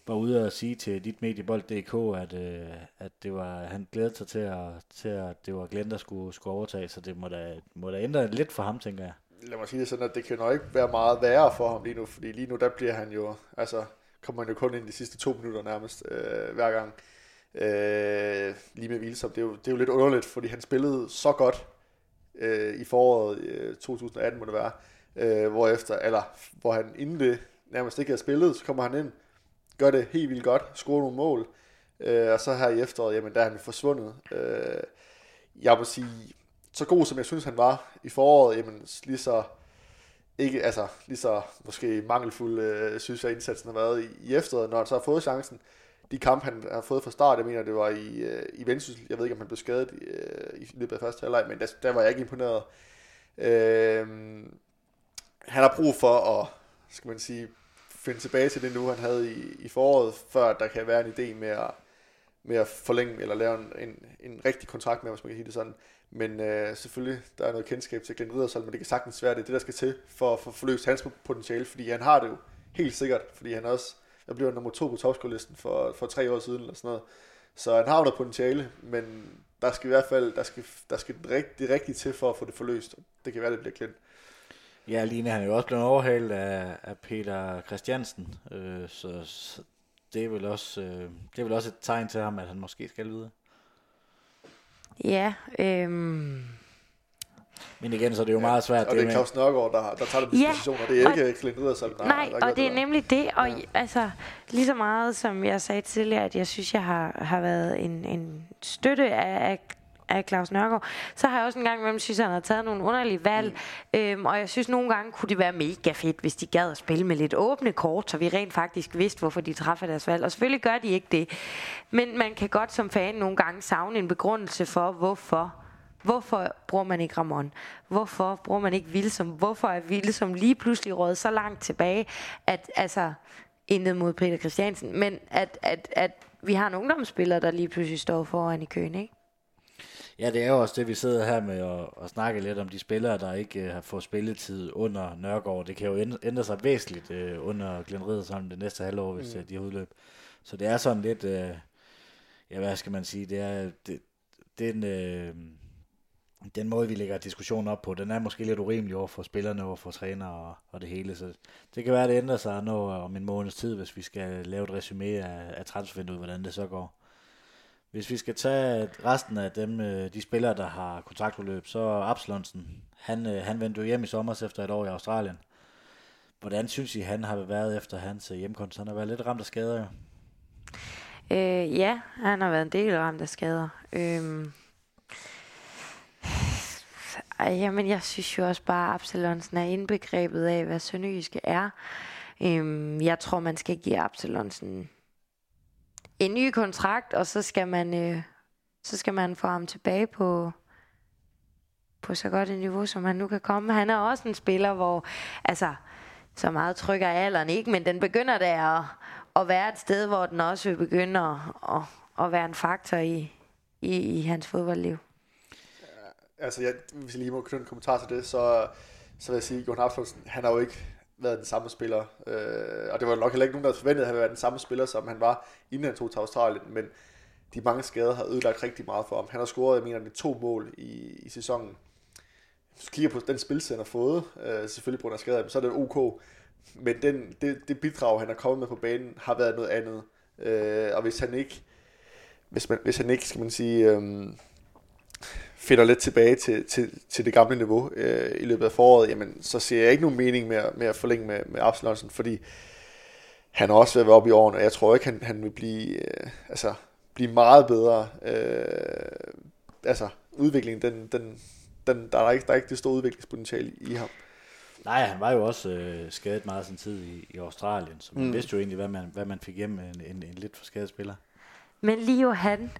var ude og sige til dit mediebold.dk, at, øh, at det var, han glædede sig til, at, til, at det var Glenn, der skulle, skulle overtage, så det må da, må da ændre lidt for ham, tænker jeg.
Lad mig sige det sådan, at det kan nok ikke være meget værre for ham lige nu, fordi lige nu der bliver han jo, altså kommer han jo kun ind de sidste to minutter nærmest øh, hver gang. Øh, lige med Vilsom, det er, jo, det er jo lidt underligt, fordi han spillede så godt øh, i foråret øh, 2018, må det være, øh, hvor efter, eller hvor han inden det nærmest ikke havde spillet, så kommer han ind, gør det helt vildt godt, scorer nogle mål, øh, og så her i efteråret, jamen der er han forsvundet. Øh, jeg må sige, så god som jeg synes han var i foråret, jamen lige så, ikke, altså lige så måske mangelfuld, øh, synes jeg, indsatsen har været i, i efteråret, når han så har fået chancen. De kampe, han har fået fra start, jeg mener, det var i, øh, i Vendsyssel. Jeg ved ikke, om han blev skadet øh, i løbet af første halvleg, men der, der var jeg ikke imponeret. Øh, han har brug for at, skal man sige, finde tilbage til det nu, han havde i, i foråret, før der kan være en idé med at, med at forlænge eller lave en, en, en rigtig kontrakt med, hvis man kan sige det sådan. Men øh, selvfølgelig, der er noget kendskab til Glenn Riddersholm, men det kan sagtens være, det er det, der skal til for at få forløst hans potentiale, fordi han har det jo helt sikkert, fordi han også jeg blev nummer to på topscore-listen for, for tre år siden, eller sådan noget. Så han har jo noget potentiale, men der skal i hvert fald, der skal, der skal det, det rigtige til for at få det forløst. Det kan være, det bliver klemt.
Ja, Line, han er jo også blevet overhalet af, af Peter Christiansen, øh, så, så det er vel også øh, det er vel også et tegn til ham, at han måske skal videre.
Ja, øhm,
men igen, så er det jo ja, meget svært.
Og det er Claus Nørgaard, der, der tager diskussion, ja, og det er ikke Clint
der Nej, der og det er nemlig det, og ja. altså, lige så meget som jeg sagde tidligere, at jeg synes, jeg har, har været en, en støtte af, af af Claus Nørgaard, så har jeg også en gang imellem synes, at han har taget nogle underlige valg. Mm. Øhm, og jeg synes nogle gange kunne det være mega fedt, hvis de gad at spille med lidt åbne kort, så vi rent faktisk vidste, hvorfor de træffer deres valg. Og selvfølgelig gør de ikke det. Men man kan godt som fan nogle gange savne en begrundelse for, hvorfor Hvorfor bruger man ikke Ramon? Hvorfor bruger man ikke Vilsom? Hvorfor er Vilsom lige pludselig råd så langt tilbage, at altså, intet mod Peter Christiansen, men at, at, at vi har en ungdomsspiller, der lige pludselig står foran i køen, ikke?
Ja, det er jo også det, vi sidder her med at, at snakke lidt om de spillere, der ikke uh, har fået spilletid under Nørgaard. Det kan jo ændre sig væsentligt uh, under Glenn Riddersholm det næste halvår, hvis mm. uh, de har udløb. Så det er sådan lidt, uh, ja, hvad skal man sige, det er, det, det er en, uh, den måde, vi lægger diskussionen op på, den er måske lidt urimelig over for spillerne, over for træner og, og det hele. Så det kan være, at det ændrer sig nu øh, om en måneds tid, hvis vi skal lave et resume af, af transfervinduet, hvordan det så går. Hvis vi skal tage resten af dem, øh, de spillere, der har kontraktudløb, så Absalonsen, han, øh, han vendte jo hjem i sommer efter et år i Australien. Hvordan synes I, han har været efter hans hjemkomst? Han har været lidt ramt af skader, jo.
Øh, ja, han har været en del ramt af skader. Øh, ej, jamen, jeg synes jo også bare, at Absalonsen er indbegrebet af, hvad Sønderjyske er. Øhm, jeg tror, man skal give Absalonsen en ny kontrakt, og så skal man, øh, så skal man få ham tilbage på, på så godt et niveau, som han nu kan komme. Han er også en spiller, hvor, altså, så meget trykker alderen ikke, men den begynder der at, at være et sted, hvor den også vil begynde at, at, at være en faktor i, i, i hans fodboldliv
altså jeg, hvis jeg lige må knytte en kommentar til det, så, så vil jeg sige, at Johan Absalonsen, han har jo ikke været den samme spiller. Øh, og det var nok heller ikke nogen, der havde forventet, at han ville være den samme spiller, som han var, inden han tog til Australien. Men de mange skader har ødelagt rigtig meget for ham. Han har scoret, jeg mener, med to mål i, i sæsonen. Hvis du kigger på den spilsæt, han har fået, øh, selvfølgelig på grund af skader, så er det ok. Men den, det, det bidrag, han har kommet med på banen, har været noget andet. Øh, og hvis han ikke, hvis, man, hvis han ikke, skal man sige, øh, finder lidt tilbage til, til, til det gamle niveau øh, i løbet af foråret, jamen, så ser jeg ikke nogen mening med, med at forlænge med, med Absalonsen, fordi han har også været oppe i årene, og jeg tror ikke, han, han vil blive, øh, altså, blive meget bedre. Øh, altså, udviklingen, den, den, den, der, er ikke, der er ikke det store udviklingspotentiale i ham.
Nej, han var jo også øh, skadet meget sin tid i, i Australien, så man mm. vidste jo egentlig, hvad man, hvad man fik hjem med en, en, en lidt for skadet spiller.
Men lige han,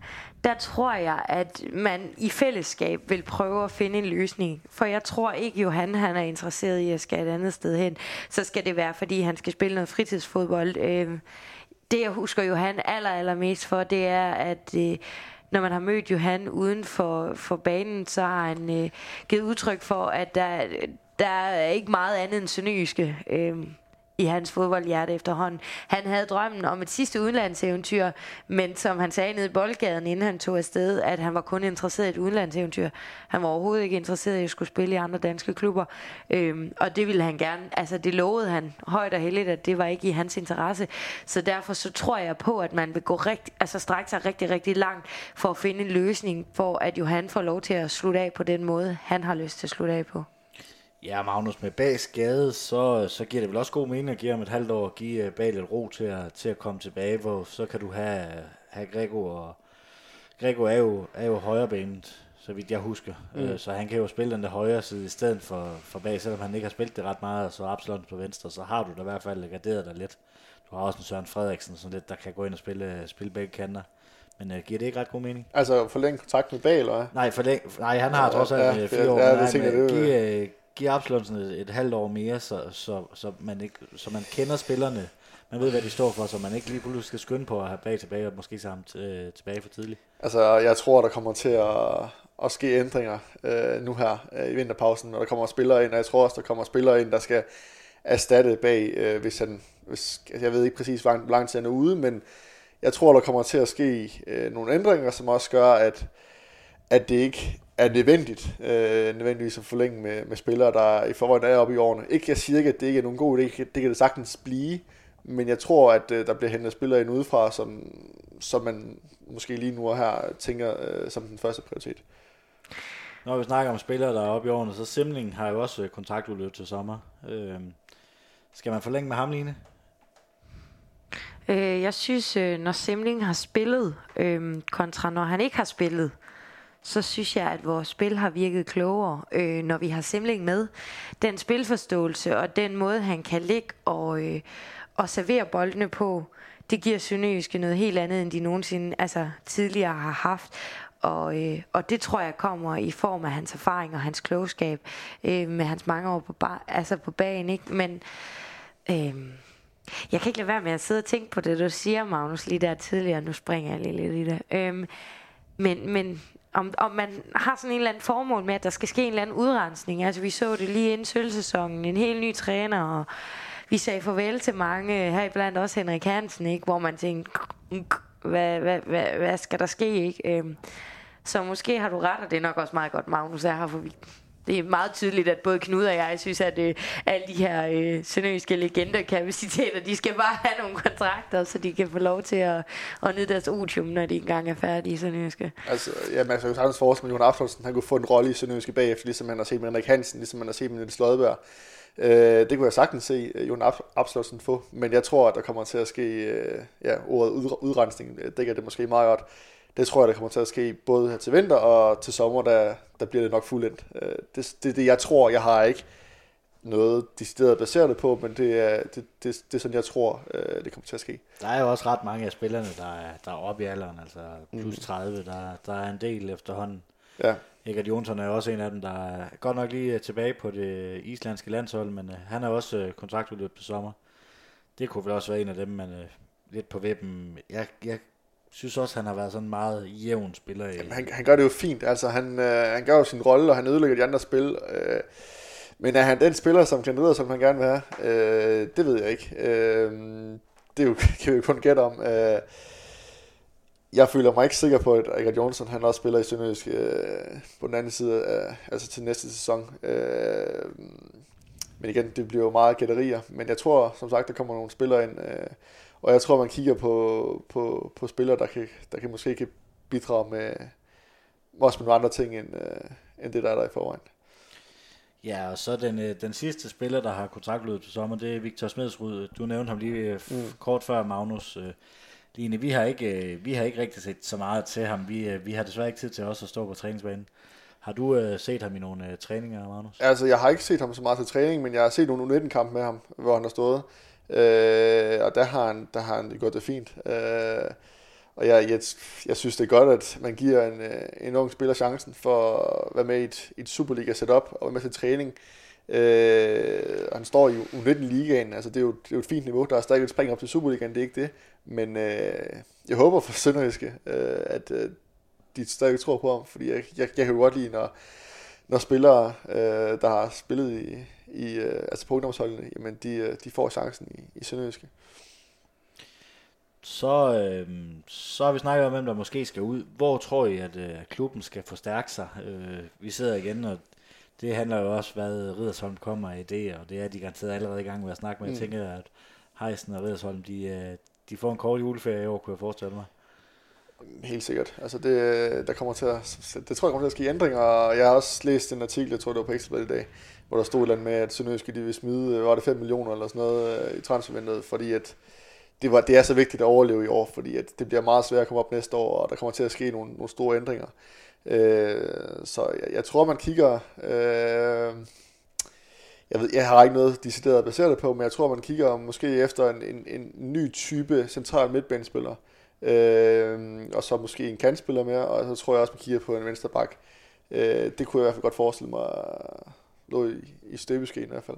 der tror jeg, at man i fællesskab vil prøve at finde en løsning. For jeg tror ikke, Johan han er interesseret i at skal et andet sted hen. Så skal det være, fordi han skal spille noget fritidsfodbold. Øh, det jeg husker Johan aller, allermest for, det er, at... Øh, når man har mødt Johan uden for, for banen, så har han øh, givet udtryk for, at der, der er ikke meget andet end sønderjyske. Øh, i hans fodboldhjerte efterhånden. Han havde drømmen om et sidste udlandseventyr, men som han sagde nede i boldgaden, inden han tog afsted, at han var kun interesseret i et udlandseventyr. Han var overhovedet ikke interesseret i at skulle spille i andre danske klubber. Øhm, og det ville han gerne, altså det lovede han højt og heldigt, at det var ikke i hans interesse. Så derfor så tror jeg på, at man vil gå rigt, altså strække sig rigtig, rigtig langt for at finde en løsning, for at Johan får lov til at slutte af på den måde, han har lyst til at slutte af på.
Ja, Magnus, med bag skade, så, så giver det vel også god mening at give ham et halvt år, give øh, bag lidt ro til at, til at komme tilbage, hvor så kan du have, have Grego, og Grego er jo, er jo højrebenet, så vidt jeg husker. Mm. Øh, så han kan jo spille den der højre side i stedet for, for bag, selvom han ikke har spillet det ret meget, så Absalon på venstre, så har du da i hvert fald garderet dig lidt. Du har også en Søren Frederiksen, sådan lidt, der kan gå ind og spille, spille begge kanter. Men uh, giver det ikke ret god mening?
Altså forlænge kontrakt med Bale, eller?
Nej, forlæng, nej han har trods alt ja, fire år. Ja, det nej, men, giv, giv Absalon sådan et, et halvt år mere, så, så, så, man ikke, så man kender spillerne man ved, hvad de står for, så man ikke lige pludselig skal skynde på at have bag tilbage, og måske sammen øh, tilbage for tidligt.
Altså, jeg tror, der kommer til at, at ske ændringer øh, nu her øh, i vinterpausen, når der kommer spillere ind, og jeg tror også, der kommer spillere ind, der skal erstatte bag, øh, hvis han, hvis, jeg ved ikke præcis, hvor lang tid han er ude, men jeg tror, der kommer til at ske øh, nogle ændringer, som også gør, at, at det ikke er nødvendigt, øh, nødvendigvis at forlænge med, med spillere, der i forvejen er oppe i årene. Ikke, jeg siger ikke, at det ikke er nogen god idé, det kan det sagtens blive, men jeg tror, at øh, der bliver hentet spillere ind udefra, som, som man måske lige nu her tænker øh, som den første prioritet.
Når vi snakker om spillere, der er oppe i årene, så Simling har jo også øh, kontraktudløb til sommer. Øh, skal man forlænge med ham, Line?
Øh, jeg synes, øh, når Simling har spillet, øh, kontra når han ikke har spillet, så synes jeg, at vores spil har virket klogere, øh, når vi har Simling med. Den spilforståelse og den måde, han kan ligge og, øh, og servere boldene på, det giver Sønderjyske noget helt andet, end de nogensinde altså, tidligere har haft. Og, øh, og det tror jeg kommer i form af hans erfaring og hans klogskab øh, med hans mange år på, bar, altså på banen. Ikke? Men øh, jeg kan ikke lade være med at sidde og tænke på det, du siger, Magnus, lige der tidligere. Nu springer jeg lige lidt i det. Øh, men, men om, om man har sådan en eller anden formål med, at der skal ske en eller anden udrensning. Altså vi så det lige inden sølvsæsonen, en helt ny træner, og vi sagde farvel til mange, her blandt også Henrik Hansen, ikke? hvor man tænkte, hvad, hvad, hvad, hvad skal der ske? Ikke? Øhm, så måske har du ret, og det er nok også meget godt, Magnus er her, for vi, det er meget tydeligt, at både Knud og jeg synes, at øh, alle de her øh, sønderjyske legenderkapaciteter, de skal bare have nogle kontrakter, så de kan få lov til at, at nyde deres otium, når de engang er færdige i sønderjyske.
Altså, ja, man altså, kan sagtens forestille mig, at Jon Aftonsen, han kunne få en rolle i sønderjyske bagefter, ligesom man har set med Henrik Hansen, ligesom man har set med Niels Lodberg. Øh, det kunne jeg sagtens se uh, Jon Aftonsen få, men jeg tror, at der kommer til at ske, øh, ja, ordet ud, udrensning øh, dækker det måske meget godt. Det tror jeg, der kommer til at ske både her til vinter og til sommer, der, der bliver det nok fuldendt. Uh, det, det, det, jeg tror, jeg har ikke noget de steder baseret på, men det er, det, det, det er sådan, jeg tror, uh, det kommer til at ske.
Der er jo også ret mange af spillerne, der er, der er oppe i alderen, altså plus 30, mm. der, der er en del efterhånden. Ja. Egert Jonsson er også en af dem, der er godt nok lige øh, tilbage på det islandske landshold, men uh, han er også kontraktudløb til sommer. Det kunne vel også være en af dem, uh, lidt på vippen. Jeg, jeg synes også, han har været sådan en meget jævn spiller. I,
Jamen, han, han gør det jo fint. Altså, han, øh, han gør jo sin rolle, og han ødelægger de andre spil. Øh, men er han den spiller, som kan som han gerne vil have? Øh, det ved jeg ikke. Øh, det jo, kan vi jo kun gætte om. Øh, jeg føler mig ikke sikker på, at Rikard Jonsson han også spiller i Sønderjysk øh, på den anden side, øh, altså til næste sæson. Øh, men igen, det bliver jo meget gætterier. Men jeg tror, som sagt, der kommer nogle spillere ind, øh, og jeg tror, man kigger på, på, på spillere, der, kan, der kan måske ikke bidrage med, også med nogle andre ting, end, øh, end det, der er der i forvejen.
Ja, og så den, øh, den sidste spiller, der har kontaktløbet til sommer, det er Victor Smedsrud. Du nævnte ham lige øh, mm. kort før, Magnus. Øh, Line, vi har ikke, øh, vi har ikke rigtig set så meget til ham. Vi, øh, vi har desværre ikke tid til også at stå på træningsbanen. Har du uh, set ham i nogle uh, træninger, Magnus?
Altså, jeg har ikke set ham så meget til træning, men jeg har set nogle U19-kampe med ham, hvor han har stået. Øh, og der har han, der har han det godt det fint. Øh, og jeg, jeg, jeg synes, det er godt, at man giver en, øh, en ung spiller chancen for at være med i et, et Superliga-setup og være med til træning. Øh, han står i U19-ligaen, altså det er, jo, det er jo et fint niveau. Der er stadig et spring op til Superligaen, det er ikke det. Men øh, jeg håber for Sønderjyske, øh, at øh, de stadig tror på ham, fordi jeg, jeg, jeg kan jo godt lide, når, når spillere, øh, der har spillet i, i øh, altså på ungdomsholdene, jamen de, øh, de får chancen i, i Sønderjyske.
Så, øh, så har vi snakket om, hvem der måske skal ud. Hvor tror I, at øh, klubben skal forstærke sig? Øh, vi sidder igen, og det handler jo også, hvad Ridersholm kommer i det, og det er de garanteret allerede i gang med at snakke med. Mm. Jeg tænker, at Heisen og Ridersholm, de, øh, de får en kort juleferie i år, kunne jeg forestille mig.
Helt sikkert. Altså det, der kommer til at, det tror jeg kommer til at ske ændringer, og jeg har også læst en artikel, jeg tror det var på Ekstrabladet i dag, hvor der stod et eller andet med, at Sønderjyske de vil smide, øh, var det 5 millioner eller sådan noget øh, i transfervinduet, fordi at det, var, det er så vigtigt at overleve i år, fordi at det bliver meget svært at komme op næste år, og der kommer til at ske nogle, nogle store ændringer. Øh, så jeg, jeg tror, man kigger... Øh, jeg, ved, jeg har ikke noget decideret at basere det på, men jeg tror, man kigger måske efter en, en, en ny type central midtbanespiller. Øh, og så måske en kantspiller mere, og så tror jeg også, man kigger på en venstre bak. Øh, det kunne jeg i hvert fald godt forestille mig lå i, i støbeskeen i hvert fald.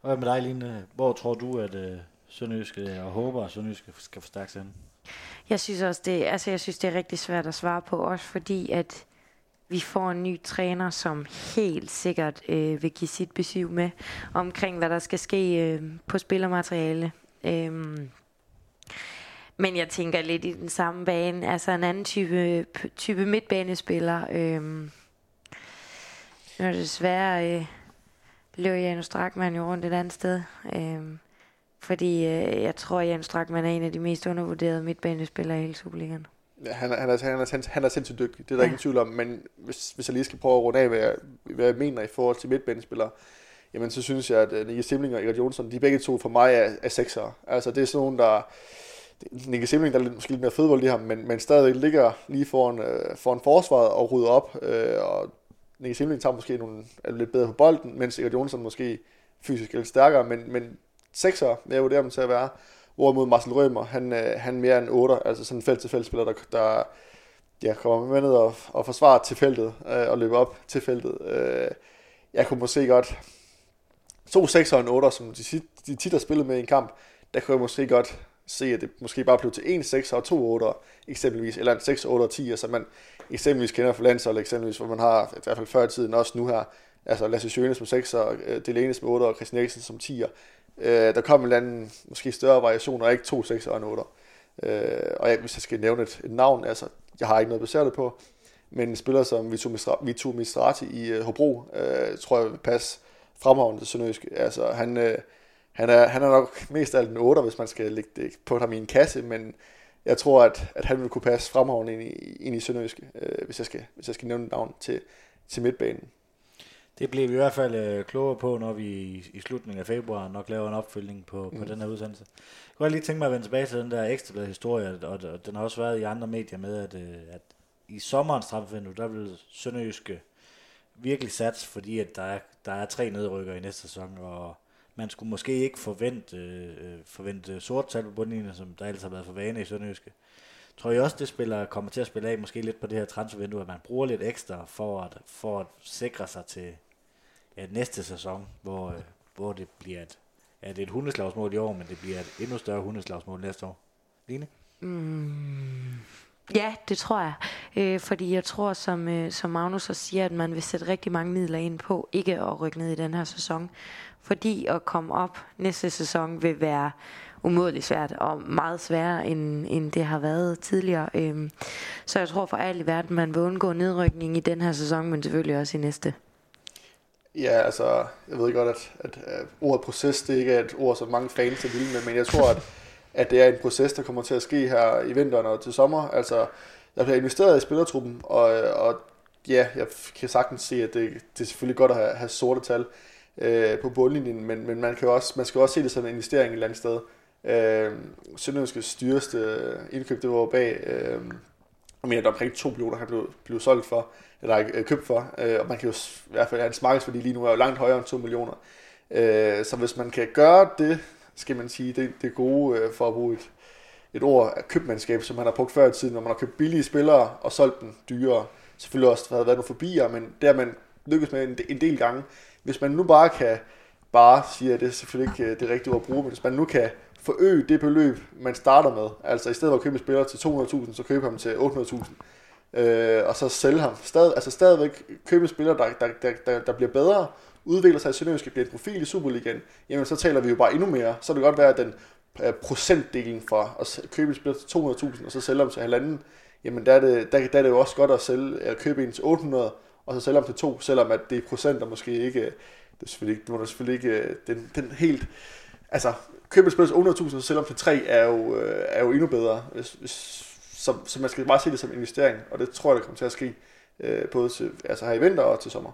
Hvad med dig, Line? Hvor tror du, at uh, Sønderjyske og håber, at Sønderjyske skal forstærke sig
Jeg synes også, det, altså jeg synes, det er rigtig svært at svare på, også fordi at vi får en ny træner, som helt sikkert øh, vil give sit besøg med omkring, hvad der skal ske øh, på spillermateriale. Øhm, men jeg tænker lidt i den samme bane, altså en anden type, type midtbanespiller. Øhm, nu er det desværre øh, løb Janus Strakman jo rundt et andet sted. Øhm, fordi øh, jeg tror, at Janus Strakman er en af de mest undervurderede midtbanespillere i hele Superligaen.
Ja, han, han, er, han, er, han er sindssygt dygtig, det er der ja. ingen tvivl om, men hvis, hvis jeg lige skal prøve at runde af, hvad jeg, hvad jeg mener i forhold til midtbanespillere, jamen så synes jeg, at uh, Nicky Simling og Erik Jonsson, de begge to for mig er, er seksere. Altså det er sådan nogen, der... Nicky Simling, der er lidt, måske lidt mere fodbold i ham, men, men stadig ligger lige foran, uh, foran forsvaret og rydder op, uh, og Nicky Simling tager måske nogle, er lidt bedre på bolden, mens Erik Jonsson måske fysisk er lidt stærkere, men, men seksere, jeg vurderer dem til at være. Hvorimod Marcel Rømer, han, øh, han mere en 8, altså sådan en felt-til-felt spiller, der, der ja, kommer med ned og, og forsvarer til feltet øh, og løber op til feltet. Øh, jeg kunne måske godt, to 6 og en 8, som de, de tit har spillet med i en kamp, der kunne jeg måske godt se, at det måske bare blev til en 6 og to 8 eksempelvis, eller en 6, 8 og 10, altså man eksempelvis kender fra landsholdet, eksempelvis, hvor man har i hvert fald før i tiden, også nu her, altså Lasse Sjøne som 6, og øh, Delenes med 8, og Christian Eriksen som 10'er. Øh, der kom en eller anden, måske større variation, og ikke to 6 og en 8. Øh, og jeg, hvis jeg skal nævne et, et navn, altså, jeg har ikke noget baseret det på, men en spiller som Vitu Mistrati i øh, Hobro, øh, tror jeg vil passe fremragende til Sønderjysk. Altså, han, øh, han, er, han er nok mest af alt en 8, hvis man skal lægge det på ham i en kasse, men jeg tror, at, at han vil kunne passe fremragende ind i, ind i Sønderjysk, øh, hvis, jeg skal, hvis jeg skal nævne navn til, til midtbanen.
Det bliver vi i hvert fald øh, klogere på, når vi i, i slutningen af februar nok laver en opfølgning på, mm. på den her udsendelse. Jeg kunne lige tænke mig at vende tilbage til den der ekstra historie, og, og den har også været i andre medier med, at, øh, at i sommerens straffevindue, der vil Sønderjyske virkelig sats, fordi at der er, der er tre nedrykker i næste sæson, og man skulle måske ikke forvente, øh, forvente sort tal på bundlinjen, som der ellers har været for vane i Sønderjyske. Tror jeg også, det spiller, kommer til at spille af måske lidt på det her transfervindue, at man bruger lidt ekstra for at, for at sikre sig til, ja, næste sæson, hvor, øh, hvor det bliver et, ja, det er et hundeslagsmål i år, men det bliver et endnu større hundeslagsmål næste år. Line?
Mm. Ja, det tror jeg. Øh, fordi jeg tror, som, øh, som Magnus også siger, at man vil sætte rigtig mange midler ind på ikke at rykke ned i den her sæson. Fordi at komme op næste sæson vil være umådeligt svært og meget sværere, end, end det har været tidligere. Øh, så jeg tror for alt i verden, man vil undgå nedrykning i den her sæson, men selvfølgelig også i næste.
Ja, altså, jeg ved godt, at, at, at ordet proces, det ikke er et ord, som mange fans er vilde med, men jeg tror, at, at det er en proces, der kommer til at ske her i vinteren og til sommer. Altså, der bliver investeret i spillertruppen, og, og ja, jeg kan sagtens se, at det, det er selvfølgelig godt at have, have sorte tal øh, på bundlinjen, men, men man, kan også, man skal også se det som en investering et eller andet sted. Øh, Sønderjyskets styreste indkøb, det var bag, øh, jeg mener, der omkring 2 millioner, han blev, blev solgt for eller øh, købt for, øh, og man kan jo i hvert fald, hans markedsværdi lige nu er jo langt højere end 2 millioner. Øh, så hvis man kan gøre det, skal man sige, det, det gode øh, for at bruge et, et ord af købmandskab, som man har brugt før i tiden, når man har købt billige spillere og solgt dem dyrere. Selvfølgelig også været, været nogle forbier, men det har man lykkes med en, en del gange. Hvis man nu bare kan, bare siger, at det er selvfølgelig ikke øh, det rigtige ord at bruge, men hvis man nu kan forøge det beløb, man starter med, altså i stedet for at købe en spiller til 200.000, så købe ham til 800.000, øh, og så sælge ham. Stad, altså stadigvæk købe spillere, der, der, der, der, der bliver bedre, udvikler sig i Sønderjysk, bliver en profil i Superligaen, jamen så taler vi jo bare endnu mere. Så det kan godt være, at den øh, procentdelen fra at købe en spiller til 200.000, og så sælge ham til halvanden, jamen der er, det, der, der er det jo også godt at, sælge, at købe en til 800, og så sælge ham til to, selvom at det er procenter måske ikke, det er selvfølgelig ikke, det er selvfølgelig ikke øh, den, den helt, altså købe en spiller til 800.000, og sælge ham til 3 er jo, øh, er jo endnu bedre, hvis, hvis så, så man skal bare se det som investering, og det tror jeg, det kommer til at ske, både til, altså her i vinter og til sommer.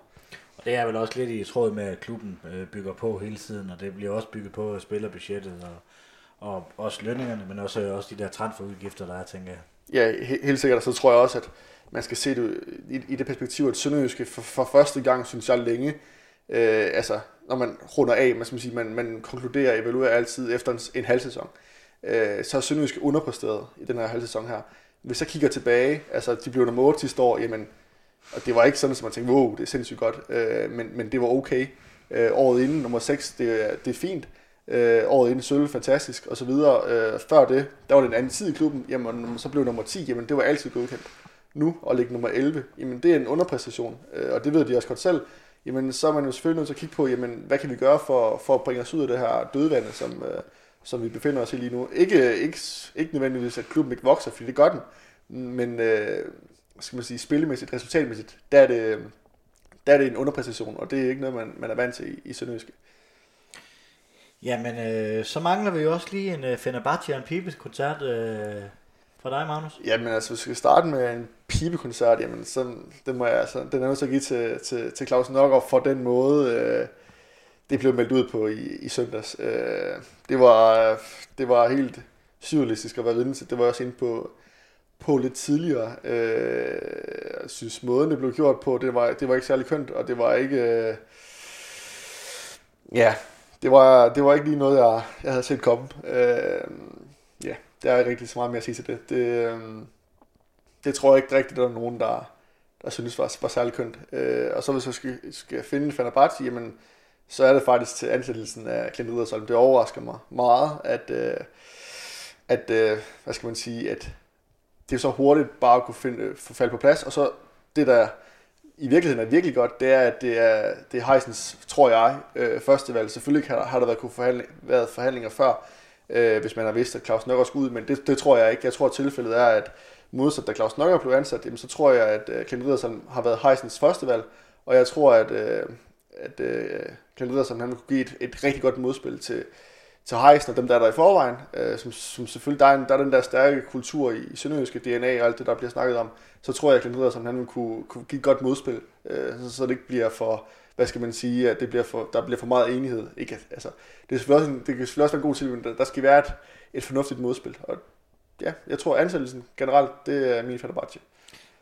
Det er vel også lidt i tråd med, at klubben øh, bygger på hele tiden, og det bliver også bygget på spillerbudgettet, og, Og også lønningerne, men også, øh, også de der transferudgifter, der er, tænker jeg.
Ja, helt sikkert. Og så tror jeg også, at man skal se det i, i det perspektiv, at Sønderjyske for, for første gang, synes jeg længe, øh, altså når man runder af, man, skal sige, man, man konkluderer og evaluerer altid efter en, en halv sæson, øh, så er Sønderjyske underpræsteret i den her halv sæson her. Hvis jeg kigger tilbage, altså de blev nummer 8 sidste år, jamen, og det var ikke sådan, at man tænkte, wow, det er sindssygt godt, øh, men, men det var okay. Øh, året inden, nummer 6, det, det er fint. Øh, året inden sølv, fantastisk, og så videre. Øh, før det, der var det en anden tid i klubben, jamen så blev nummer 10, jamen det var altid godkendt. Nu at ligge nummer 11, jamen det er en underpræstation, øh, og det ved de også godt selv. Jamen så er man jo selvfølgelig nødt til at kigge på, jamen hvad kan vi gøre for, for at bringe os ud af det her dødvande, som, øh, som vi befinder os i lige nu. Ikke, ikke, ikke nødvendigvis, at klubben ikke vokser, fordi det gør den, men øh, skal man sige, spillemæssigt, resultatmæssigt, der er det, der er det en underpræstation, og det er ikke noget, man, man er vant til i, i Sønderjyske.
Jamen, øh, så mangler vi jo også lige en uh, Fenerbahce og en Pibes-koncert øh, fra dig, Magnus.
Jamen altså, hvis vi skal starte med en pibekoncert, jamen så, det må jeg, altså, den er nødt til at give til, til, til Claus Nørgaard for den måde, øh, det blev meldt ud på i, i søndags. Øh, det, var, det var helt surrealistisk at være vidne til. Det var også inde på, på lidt tidligere. Øh, jeg synes, måden det blev gjort på, det var, det var ikke særlig kønt, og det var ikke... Øh, ja, det var, det var ikke lige noget, jeg, jeg havde set komme. Øh, ja, der er ikke rigtig så meget mere at sige til det. Det, øh, det tror jeg ikke rigtigt, der er nogen, der, der synes var, var særlig kønt. Øh, og så hvis jeg skal, skal finde Fenerbahce, jamen, så er det faktisk til ansættelsen af Clint Riddersholm. Det overrasker mig meget, at, øh, at øh, hvad skal man sige, at det er så hurtigt bare at kunne finde, øh, få falde på plads, og så det, der i virkeligheden er virkelig godt, det er, at det er, det er Heisens, tror jeg, øh, første valg. Selvfølgelig har, har der været, kunne forhandling, været forhandlinger før, øh, hvis man har vidst, at Claus Nøkker skulle ud, men det, det tror jeg ikke. Jeg tror, at tilfældet er, at modsat da Claus Nøkker blev ansat, jamen, så tror jeg, at øh, Clint Riddersson har været Heisens første valg, og jeg tror, at, øh, at øh, Clint Riddersson han kunne give et, et rigtig godt modspil til, til Heisen og dem, der er der i forvejen, øh, som, som selvfølgelig, der er, en, der er den der stærke kultur i, i sønderjyske DNA og alt det, der bliver snakket om, så tror jeg, at Glenn som han vil kunne, kunne give et godt modspil, øh, så, så det ikke bliver for, hvad skal man sige, at det bliver for, der bliver for meget enighed. Ikke, altså, det, er selvfølgelig også en, det kan selvfølgelig også være en god til, men der, der skal være et, et fornuftigt modspil. Og ja, jeg tror ansættelsen generelt, det er min Fenerbahce.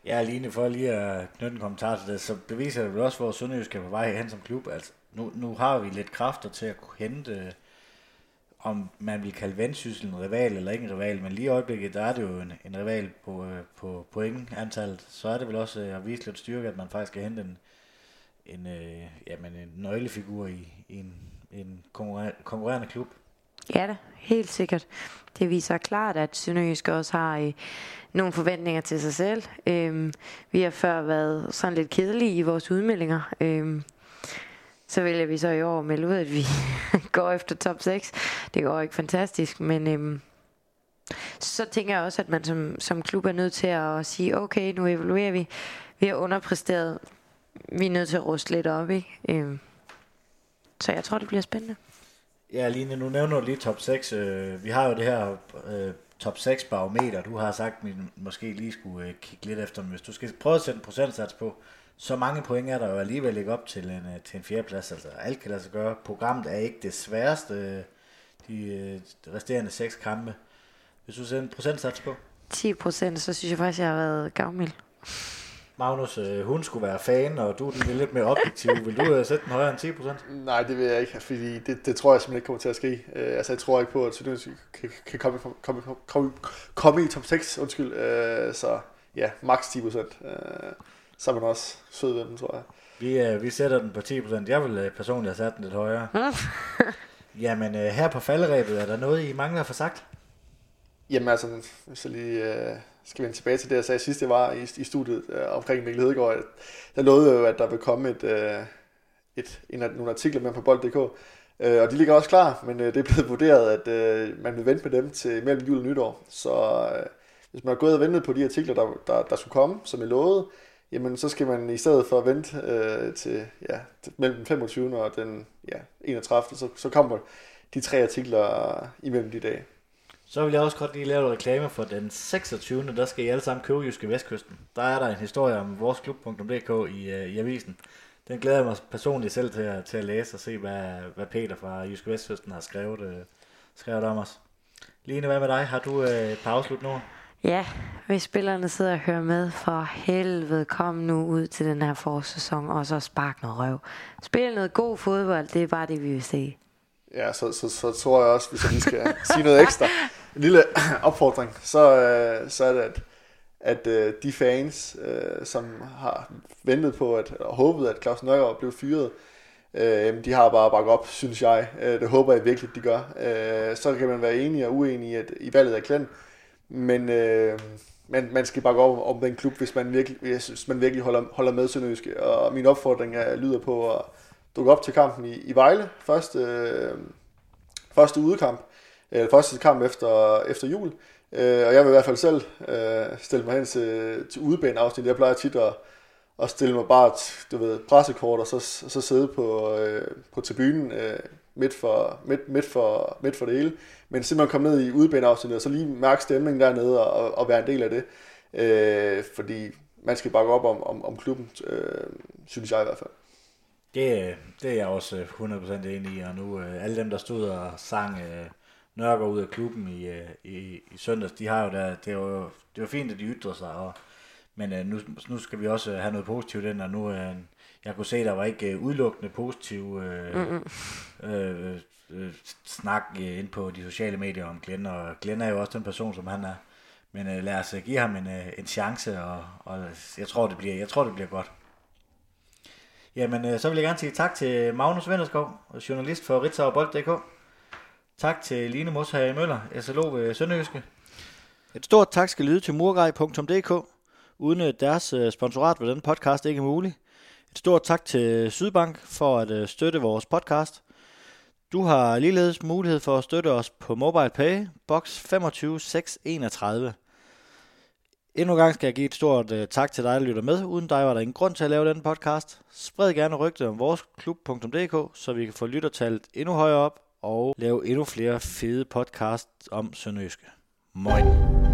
Ja, Line, for lige at knytte en kommentar til det, så beviser det vel også, hvor Sønderjysk er på vej hen som klub. Altså, nu, nu har vi lidt kræfter til at kunne hente om man vil kalde vendsyssel en rival eller ikke en rival, men lige i øjeblikket, der er det jo en, en rival på, øh, på pointantallet, så er det vel også øh, at vise lidt styrke, at man faktisk kan hente en, en, øh, jamen en nøglefigur i, i en, en konkurrerende, konkurrerende klub.
Ja da, helt sikkert. Det viser klart, at Sønderjysk også har øh, nogle forventninger til sig selv. Øhm, vi har før været sådan lidt kedelige i vores udmeldinger. Øhm, så vælger vi så i år melde ud, at vi går efter top 6. Det går ikke fantastisk, men øhm, så tænker jeg også, at man som, som klub er nødt til at sige, okay, nu evaluerer vi. Vi har underpræsteret. Vi er nødt til at ruste lidt op, ikke? Øhm, så jeg tror, det bliver spændende.
Ja, Line, nu nævner du lige top 6. Øh, vi har jo det her øh, top 6 barometer. Du har sagt, at vi måske lige skulle øh, kigge lidt efter, men hvis du skal prøve at sætte en procentsats på, så mange point er der jo alligevel ikke op til en, øh, til en fjerdeplads. Altså, alt kan lade sig gøre. Programmet er ikke det sværeste, øh, de, øh, de resterende seks kampe. Hvis du sætter en procentsats på?
10 procent, så synes jeg faktisk, jeg har været gavmild.
Magnus, hun skulle være fan, og du er lidt mere objektiv. Vil du sætte den højere end 10 procent?
Nej, det vil jeg ikke, fordi det, det tror jeg simpelthen ikke kommer til at ske. Uh, altså, jeg tror ikke på, at Sønderjysk kan, kan komme, komme, komme, komme i top 6, undskyld. Uh, så ja, maks 10 procent. Uh, så er man også sød ved dem, tror jeg.
Vi, øh, vi sætter den på 10%. Jeg vil øh, personligt have sat den lidt højere. Jamen, øh, her på falderæbet, er der noget, I mangler at få sagt?
Jamen altså, hvis jeg lige øh, skal vende tilbage til det, jeg sagde sidst, jeg var i, i studiet øh, omkring Mikkel Hedegaard, der lovede jo, at der vil komme et, øh, et, en, nogle artikler med på bold.dk, øh, og de ligger også klar, men øh, det er blevet vurderet, at øh, man vil vente med dem til mellem jul og nytår. Så øh, hvis man har gået og ventet på de artikler, der, der, der skulle komme, som jeg lovede, jamen så skal man i stedet for at vente øh, til, ja, til mellem den 25. og den ja, 31. Så, så kommer de tre artikler imellem de dage.
Så vil jeg også godt lige lave en reklame for den 26. Der skal I alle sammen købe Jyske Vestkysten. Der er der en historie om voresklub.dk i, øh, i avisen. Den glæder jeg mig personligt selv til at, til at læse og se, hvad, hvad Peter fra Jyske Vestkysten har skrevet, øh, skrevet om os. Line, hvad med dig? Har du øh, et par afslut?
Ja, hvis spillerne sidder og hører med, for helvede, kom nu ud til den her forårssæson, og så spark noget røv. Spil noget god fodbold, det er bare det, vi vil se.
Ja, så, så, så tror jeg også, hvis jeg lige skal sige noget ekstra, en lille opfordring, så, øh, så er det, at, at øh, de fans, øh, som har ventet på at, og håbet, at Claus Nørgaard blev fyret, øh, de har bare bakket op, synes jeg. Øh, det håber jeg virkelig, de gør. Øh, så kan man være enig og uenig i, at, i valget af Klen, men øh, man, man skal bakke op om den klub, hvis man virkelig, hvis man virkelig holder, holder med Sønderjyske. Og min opfordring er, lyder på at dukke op til kampen i, i Vejle, første, øh, første udekamp, eller første kamp efter, efter jul. Øh, og jeg vil i hvert fald selv øh, stille mig hen til, til udebaneafsnit. Jeg plejer tit at, at stille mig bare et du ved, pressekort, og så, så sidde på, øh, på tribunen øh, midt, for, midt, midt, for, midt for det hele. Men simpelthen komme ned i udebaneafsnittet, og så lige mærke stemningen dernede, og, og være en del af det. Øh, fordi man skal bakke op om, om, om klubben, øh, synes jeg i hvert fald.
Det, øh, det er jeg også øh, 100% enig i, og nu øh, alle dem, der stod og sang øh, Nørker ud af klubben i, øh, i, i søndags, de har jo der, det var jo det var fint, at de ytrede sig, og, men øh, nu, nu skal vi også øh, have noget positivt ind, og nu, øh, jeg kunne se, der var ikke øh, udelukkende positiv øh, mm-hmm. øh, øh, snak øh, ind på de sociale medier om Glenn, og Glenn er jo også den person, som han er, men øh, lad os øh, give ham en, øh, en chance, og, og jeg tror, det bliver, jeg tror, det bliver godt. Jamen, øh, så vil jeg gerne sige tak til Magnus Venderskov, journalist for Ritzau Bold.dk. Tak til Line Moshager Møller, SLO ved Sønderjyske. Et stort tak skal lyde til murgrej.dk. Uden deres sponsorat var den podcast ikke mulig. Stort tak til Sydbank for at øh, støtte vores podcast. Du har ligeledes mulighed for at støtte os på MobilePay, box 25631. Endnu en gang skal jeg give et stort uh, tak til dig, der lytter med. Uden dig var der ingen grund til at lave den podcast. Spred gerne rygtet om vores klub.dk, så vi kan få lyttertallet endnu højere op og lave endnu flere fede podcasts om Sønderjyske. Moin.